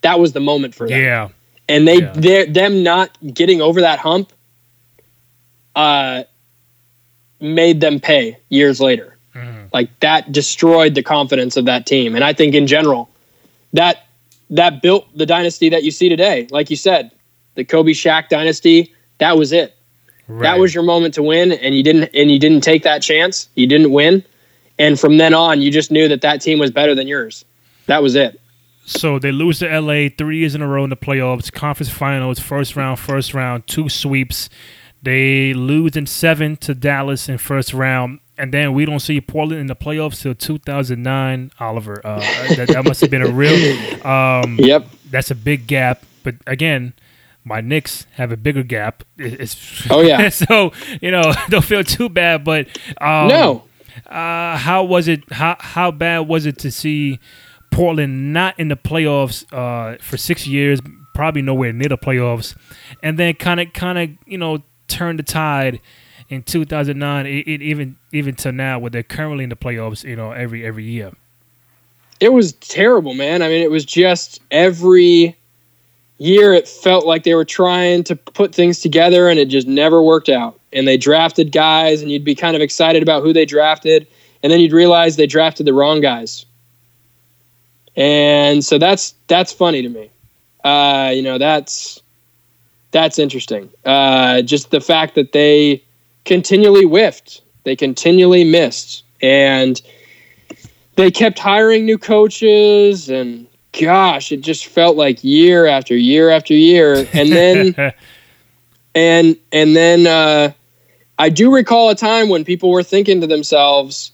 that was the moment for them. yeah And they Yeah. they them not getting over that hump uh made them pay years later. Mhm. Like that destroyed the confidence of that team. And I think in general that that built the dynasty that you see today. Like you said, the Kobe Shaq dynasty, that was it. That was your moment to win, and you didn't and you didn't take that chance. You didn't win, and from then on, you just knew that that team was better than yours. That was it. So they lose to LA three years in a row in the playoffs, conference finals, first round, first round, two sweeps. They lose in seven to Dallas in first round, and then we don't see Portland in the playoffs till 2009. Oliver, uh, that, that must have been a real. Um, Yep. that's a big gap. But again, my Knicks have a bigger gap. It's, Oh, yeah. so you know, don't feel too bad. But um, no. uh, how was it? How how bad was it to see Portland not in the playoffs uh, for six years, probably nowhere near the playoffs, and then kind of kind of you know turn the tide in 2009, it, it even even to now, where they're currently in the playoffs, you know, every every year. It was terrible, man. I mean, it was just every year it felt like they were trying to put things together and it just never worked out. And they drafted guys and you'd be kind of excited about who they drafted and then you'd realize they drafted the wrong guys. And so that's that's funny to me. Uh, you know, that's that's interesting. Uh, just the fact that they continually whiffed, they continually missed, and they kept hiring new coaches and gosh it just felt like year after year after year. And then and and then uh, i do recall a time when people were thinking to themselves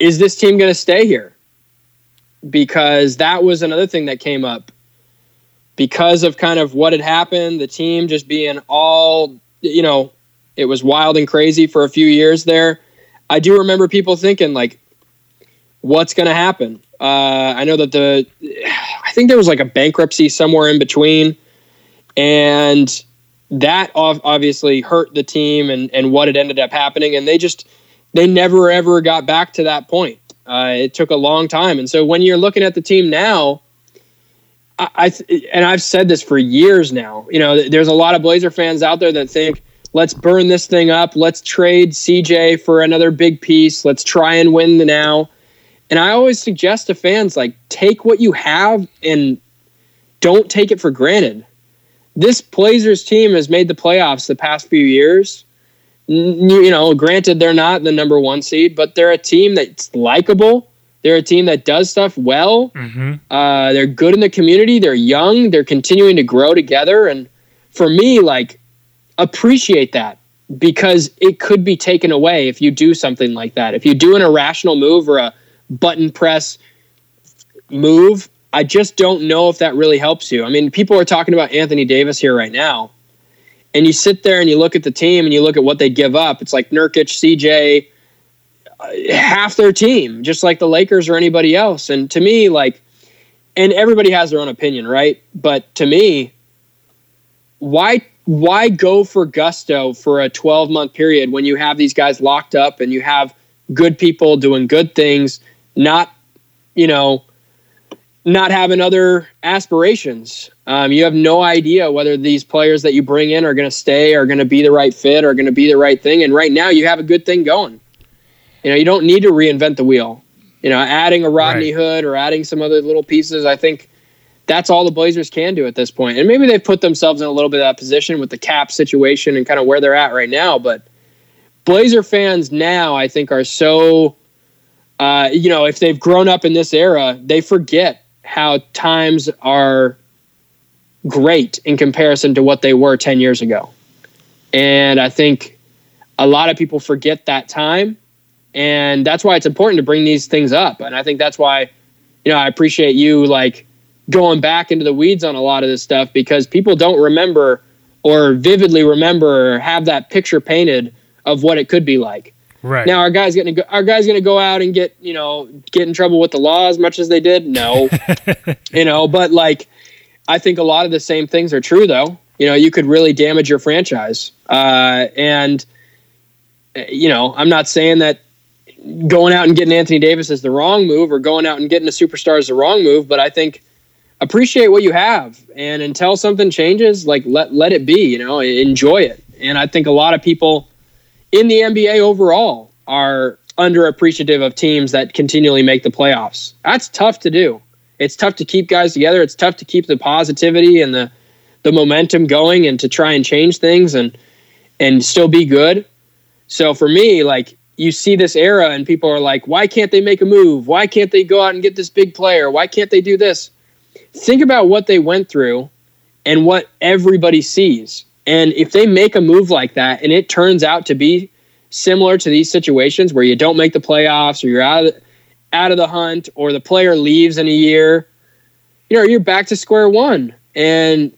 is this team going to stay here? Because that was another thing that came up. Because of kind of what had happened the team just being all you know it was wild and crazy for a few years there i do remember people thinking like what's going to happen. Uh, I know that the, I think there was like a bankruptcy somewhere in between, and that obviously hurt the team and and what had ended up happening, and they just they never ever got back to that point. Uh, it took a long time, and so when you're looking at the team now. I, I and I've said this for years now. You know, there's a lot of Blazer fans out there that think, let's burn this thing up. Let's trade CJ for another big piece. Let's try and win the now. And I always suggest to fans like take what you have and don't take it for granted. This Blazers team has made the playoffs the past few years, You know, granted, they're not the number one seed, but they're a team that's likable. They're a team that does stuff well. Mm-hmm. Uh, they're good in the community. They're young. They're continuing to grow together. And for me, like, appreciate that because it could be taken away if you do something like that. If you do an irrational move or a button press move, I just don't know if that really helps you. I mean, people are talking about Anthony Davis here right now. And you sit there and you look at the team and you look at what they give up. It's like Nurkic, CJ, uh, half their team, just like the Lakers or anybody else. And to me, like, and everybody has their own opinion, right? But to me, why why go for gusto for a 12 month period when you have these guys locked up and you have good people doing good things, not you know, not having other aspirations. Um, you have no idea whether these players that you bring in are going to stay, are going to be the right fit, are going to be the right thing. And right now, you have a good thing going. You know, you don't need to reinvent the wheel. You know, adding a Rodney Right. Hood or adding some other little pieces, I think that's all the Blazers can do at this point. And maybe they've put themselves in a little bit of that position with the cap situation and kind of where they're at right now. But Blazer fans now, I think, are so, uh, you know, if they've grown up in this era, they forget how times are great in comparison to what they were 10 years ago. And I think a lot of people forget that time. And that's why it's important to bring these things up. And I think that's why, you know, I appreciate you like going back into the weeds on a lot of this stuff because people don't remember or vividly remember or have that picture painted of what it could be like. Right. Now, our guys gonna go, our guys gonna go out and get you know get in trouble with the law as much as they did? No, you know, but like I think a lot of the same things are true though. You know, you could really damage your franchise, uh, and you know, I'm not saying that going out and getting Anthony Davis is the wrong move or going out and getting a superstar is the wrong move, but I think appreciate what you have and until something changes, like let let it be, you know, enjoy it. And I think a lot of people in the NBA overall are underappreciative of teams that continually make the playoffs. That's tough to do. It's tough to keep guys together. It's tough to keep the positivity and the the momentum going and to try and change things and and still be good. So for me, like you see this era and people are like, why can't they make a move? Why can't they go out and get this big player? Why can't they do this? Think about what they went through and what everybody sees. And if they make a move like that and it turns out to be similar to these situations where you don't make the playoffs or you're out of the, out of the hunt or the player leaves in a year, you know, you're back to square one. And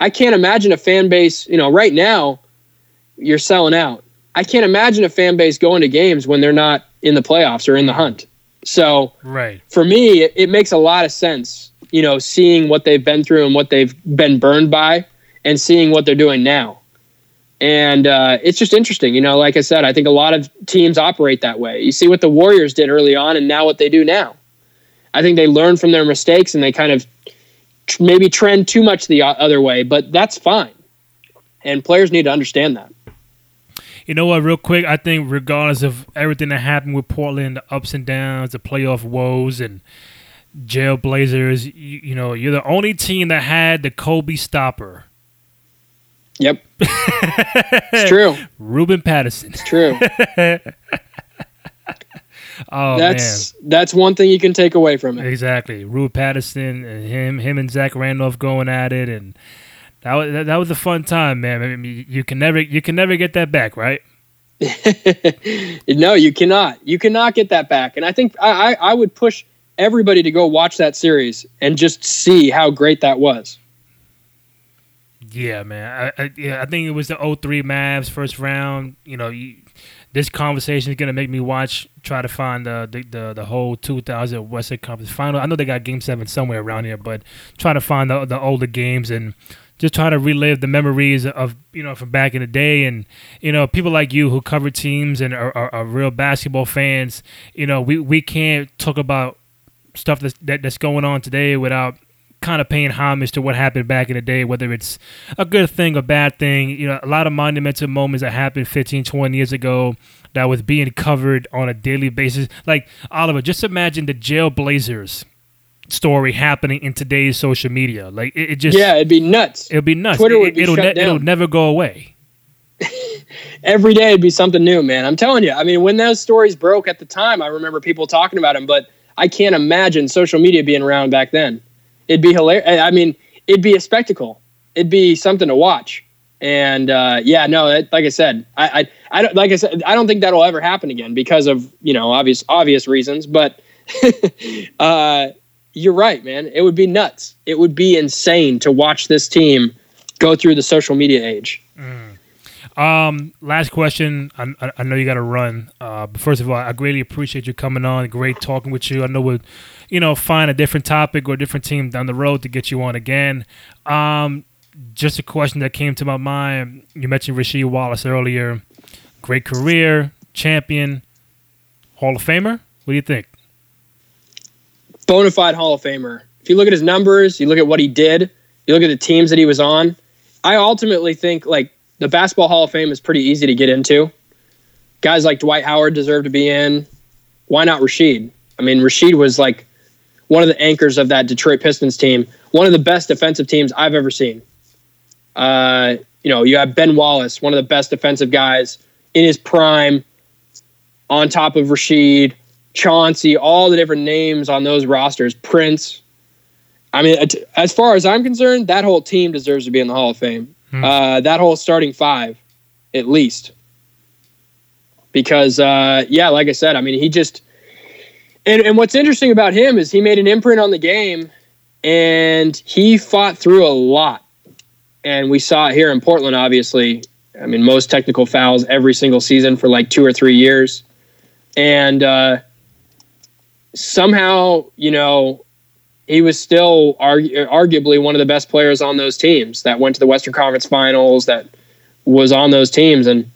I can't imagine a fan base, you know, right now you're selling out. I can't imagine a fan base going to games when they're not in the playoffs or in the hunt. So Right. for me, it, it makes a lot of sense, you know, seeing what they've been through and what they've been burned by and seeing what they're doing now. And uh, it's just interesting, you know, like I said, I think a lot of teams operate that way. You see what the Warriors did early on and now what they do now. I think they learn from their mistakes and they kind of maybe trend too much the other way, but that's fine. And players need to understand that. You know what? Real quick, I think regardless of everything that happened with Portland, the ups and downs, the playoff woes, and jail Blazers, you, you know, you're the only team that had the Kobe stopper, Yep. it's true. Ruben Patterson. It's true. Oh that's that's one thing you can take away from it. exactly. Ruben Patterson and him, him and Zach Randolph going at it, and that was that, that was a fun time, man. I mean, you can never you can never get that back, right? no, you cannot. You cannot get that back. And I think I, I, I would push everybody to go watch that series and just see how great that was. Yeah, man. I, I, yeah, I think it was the 03 Mavs first round. You know, you, this conversation is gonna make me watch, try to find the the, the, the whole 2000 Western Conference Final. I know they got Game Seven somewhere around here, but try to find the the older games and just try to relive the memories of you know from back in the day. And you know, people like you who cover teams and are, are, are real basketball fans. You know, we we can't talk about stuff that's that, that's going on today without kind of paying homage to what happened back in the day, whether it's a good thing or bad thing. You know, a lot of monumental moments that happened 15, 20 years ago that was being covered on a daily basis. Like, Oliver, just imagine the Jail Blazers story happening in today's social media. Like, it, it just, Yeah, it'd be nuts. It'd be nuts. Twitter It- would be it'll, shut it'll never go away. every day it'd be something new, man. I'm telling you. I mean, when those stories broke at the time, I remember people talking about them, but I can't imagine social media being around back then. It'd be hilarious. I mean, it'd be a spectacle. It'd be something to watch. And uh, yeah, no, it, like I said, I, I, I don't, like I said, I don't think that'll ever happen again because of you know obvious obvious reasons. But uh, you're right, man. It would be nuts. It would be insane to watch this team go through the social media age. Um, last question. I, I- know you got to run. Uh, but first of all, I greatly appreciate you coming on. Great talking with you. I know we'll, you know, find a different topic or a different team down the road to get you on again. Um, just a question that came to my mind. You mentioned Rasheed Wallace earlier. Great career, champion, Hall of Famer. What do you think? bona fide Hall of Famer. If you look at his numbers, you look at what he did, you look at the teams that he was on. I ultimately think like the basketball Hall of Fame is pretty easy to get into. Guys like Dwight Howard deserve to be in. Why not Rasheed? I mean, Rasheed was like one of the anchors of that Detroit Pistons team, one of the best defensive teams I've ever seen. Uh, you know, you have Ben Wallace, one of the best defensive guys in his prime, on top of Rasheed, Chauncey, all the different names on those rosters, Prince. I mean, as far as I'm concerned, that whole team deserves to be in the Hall of Fame. Uh, that whole starting five, at least. Because, uh, yeah, like I said, I mean, he just. And, and what's interesting about him is he made an imprint on the game and he fought through a lot. And we saw it here in Portland, obviously. I mean, most technical fouls every single season for like two or three years. And, uh, somehow, you know, he was still argu- arguably one of the best players on those teams that went to the Western Conference Finals, that was on those teams. And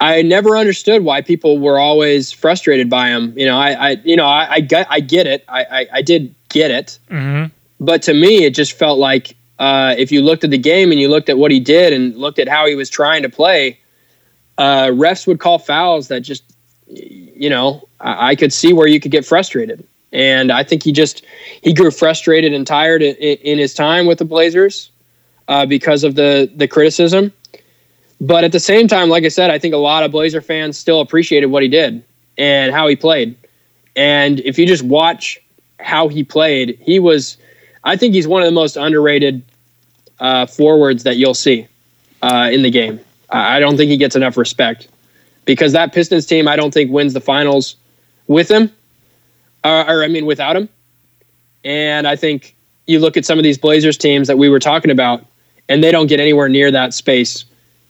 I never understood why people were always frustrated by him. You know, I, I you know, I, I get, I get it. I, I, I did get it. Mm-hmm. But to me, it just felt like uh, if you looked at the game and you looked at what he did and looked at how he was trying to play, uh, refs would call fouls that just, you know, I, I could see where you could get frustrated. And I think he just he grew frustrated and tired in, in his time with the Blazers uh, because of the the criticism. But at the same time, like I said, I think a lot of Blazer fans still appreciated what he did and how he played. And if you just watch how he played, he was, I think he's one of the most underrated uh, forwards that you'll see uh, in the game. I I don't think he gets enough respect because that Pistons team, I don't think wins the finals with him, uh, or I mean, without him. And I think you look at some of these Blazers teams that we were talking about, and they don't get anywhere near that space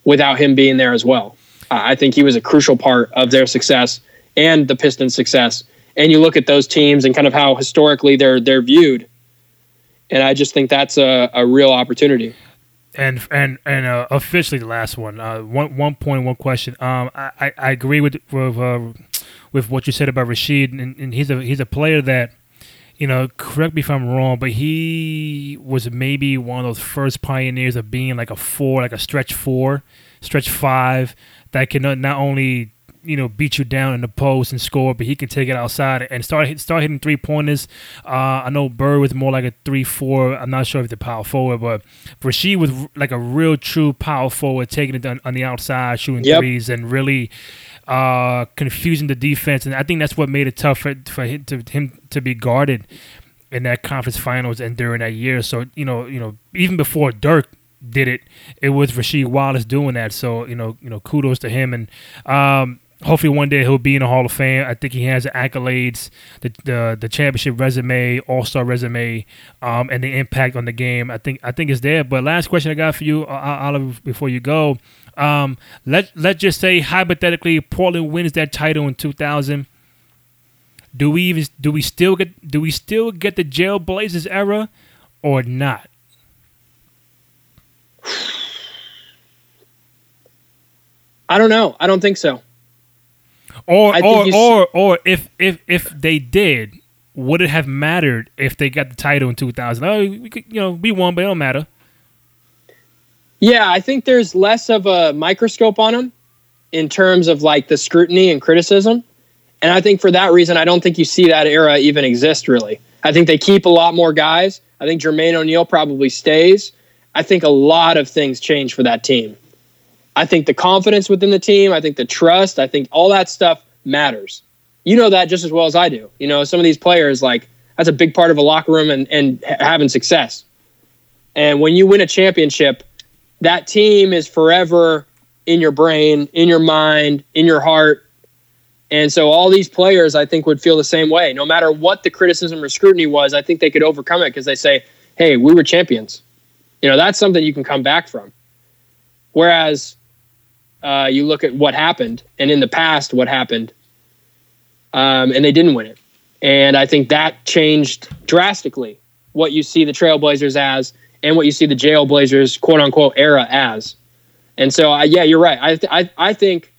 without him being there as well. Uh, I think he was a crucial part of their success and the Pistons' success. And you look at those teams and kind of how historically they're they're viewed, and I just think that's a, a real opportunity. and and and uh, officially the last one. Uh, one one point, one question. Um, I, I, I agree with with uh, with what you said about Rasheed, and, and he's a he's a player that, you know, correct me if I'm wrong, but he was maybe one of those first pioneers of being like a four, like a stretch four, stretch five, that can not not only you know beat you down in the post and score, but he can take it outside and start start hitting three pointers. Uh, I know Bird was more like a three four. I'm not sure if the power forward, but Rasheed was like a real true power forward, taking it on, on the outside, shooting Yep. threes, and really uh, confusing the defense. And I think that's what made it tough for, for him to him to be guarded in that conference finals and during that year. So you know, you know, even before Dirk did it, it was Rasheed Wallace doing that. So you know, you know, kudos to him and. Um, Hopefully one day he'll be in the Hall of Fame. I think he has the accolades, the the, the championship resume, All Star resume, um, and the impact on the game. I think I think it's there. But last question I got for you, uh, Oliver, before you go, um, let let's just say hypothetically Portland wins that title in 2000 do we even do we still get do we still get the jail blazers era or not I don't know. I don't think so. or I or or or if if if they did would it have mattered if they got the title in 2000 oh we could, you know we won but it don't matter Yeah, I think there's less of a microscope on them in terms of like the scrutiny and criticism. And I think for that reason, I don't think you see that era even exist really. I think they keep a lot more guys. I think Jermaine O'Neal probably stays. I think a lot of things change for that team. I think the confidence within the team, I think the trust, I think all that stuff matters. You know that just as well as I do. You know, some of these players, like, that's a big part of a locker room and, and ha- having success. And when you win a championship, that team is forever in your brain, in your mind, in your heart. And so all these players, I think, would feel the same way. No matter what the criticism or scrutiny was, I think they could overcome it because they say, hey, we were champions. You know, that's something you can come back from. Whereas uh, you look at what happened, and in the past, what happened, um, and they didn't win it. And I think that changed drastically what you see the Trailblazers as and what you see the Jailblazers quote unquote era as. And so, I, yeah, you're right. I, th- I, I think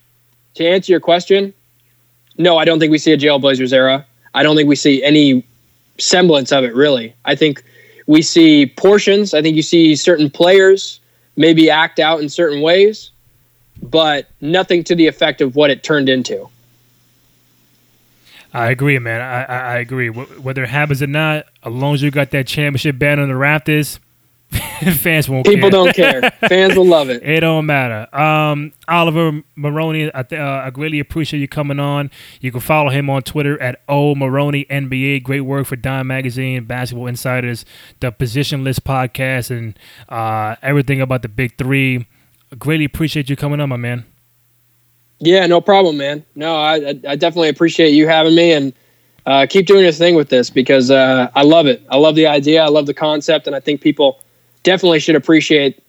to answer your question, no, I don't think we see a Jailblazers era. I don't think we see any semblance of it, really. I think we see portions. I think you see certain players maybe act out in certain ways, but nothing to the effect of what it turned into. I agree, man. I, I, I agree. Wh- Whether it happens or not, as long as you got that championship band on the Raptors, fans won't care. People care. don't care. Fans will love it. It don't matter. Um, Oliver Maroney, I, th- uh, I really appreciate you coming on. You can follow him on Twitter at O Maroney NBA. Great work for Dime Magazine, Basketball Insiders, the Position List podcast, and uh, everything about the Big Three. I Greatly appreciate you coming on, my man. Yeah, no problem, man. No, I, I I definitely appreciate you having me and uh, keep doing your thing with this because uh, I love it. I love the idea. I love the concept, and I think people definitely should appreciate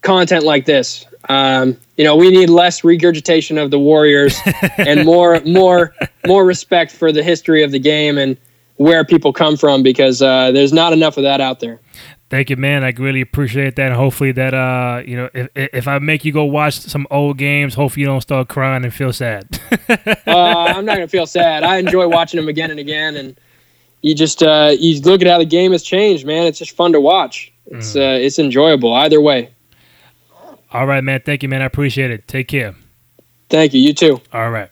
content like this. Um, you know, we need less regurgitation of the Warriors and more more more respect for the history of the game and where people come from because uh, there's not enough of that out there. Thank you, man. I really appreciate that. And hopefully that uh, you know, if if I make you go watch some old games, hopefully you don't start crying and feel sad. uh, I'm not gonna feel sad. I enjoy watching them again and again, and you just uh, you look at how the game has changed, man. It's just fun to watch. It's uh, it's enjoyable either way. All right, man. Thank you, man. I appreciate it. Take care. Thank you. You too. All right.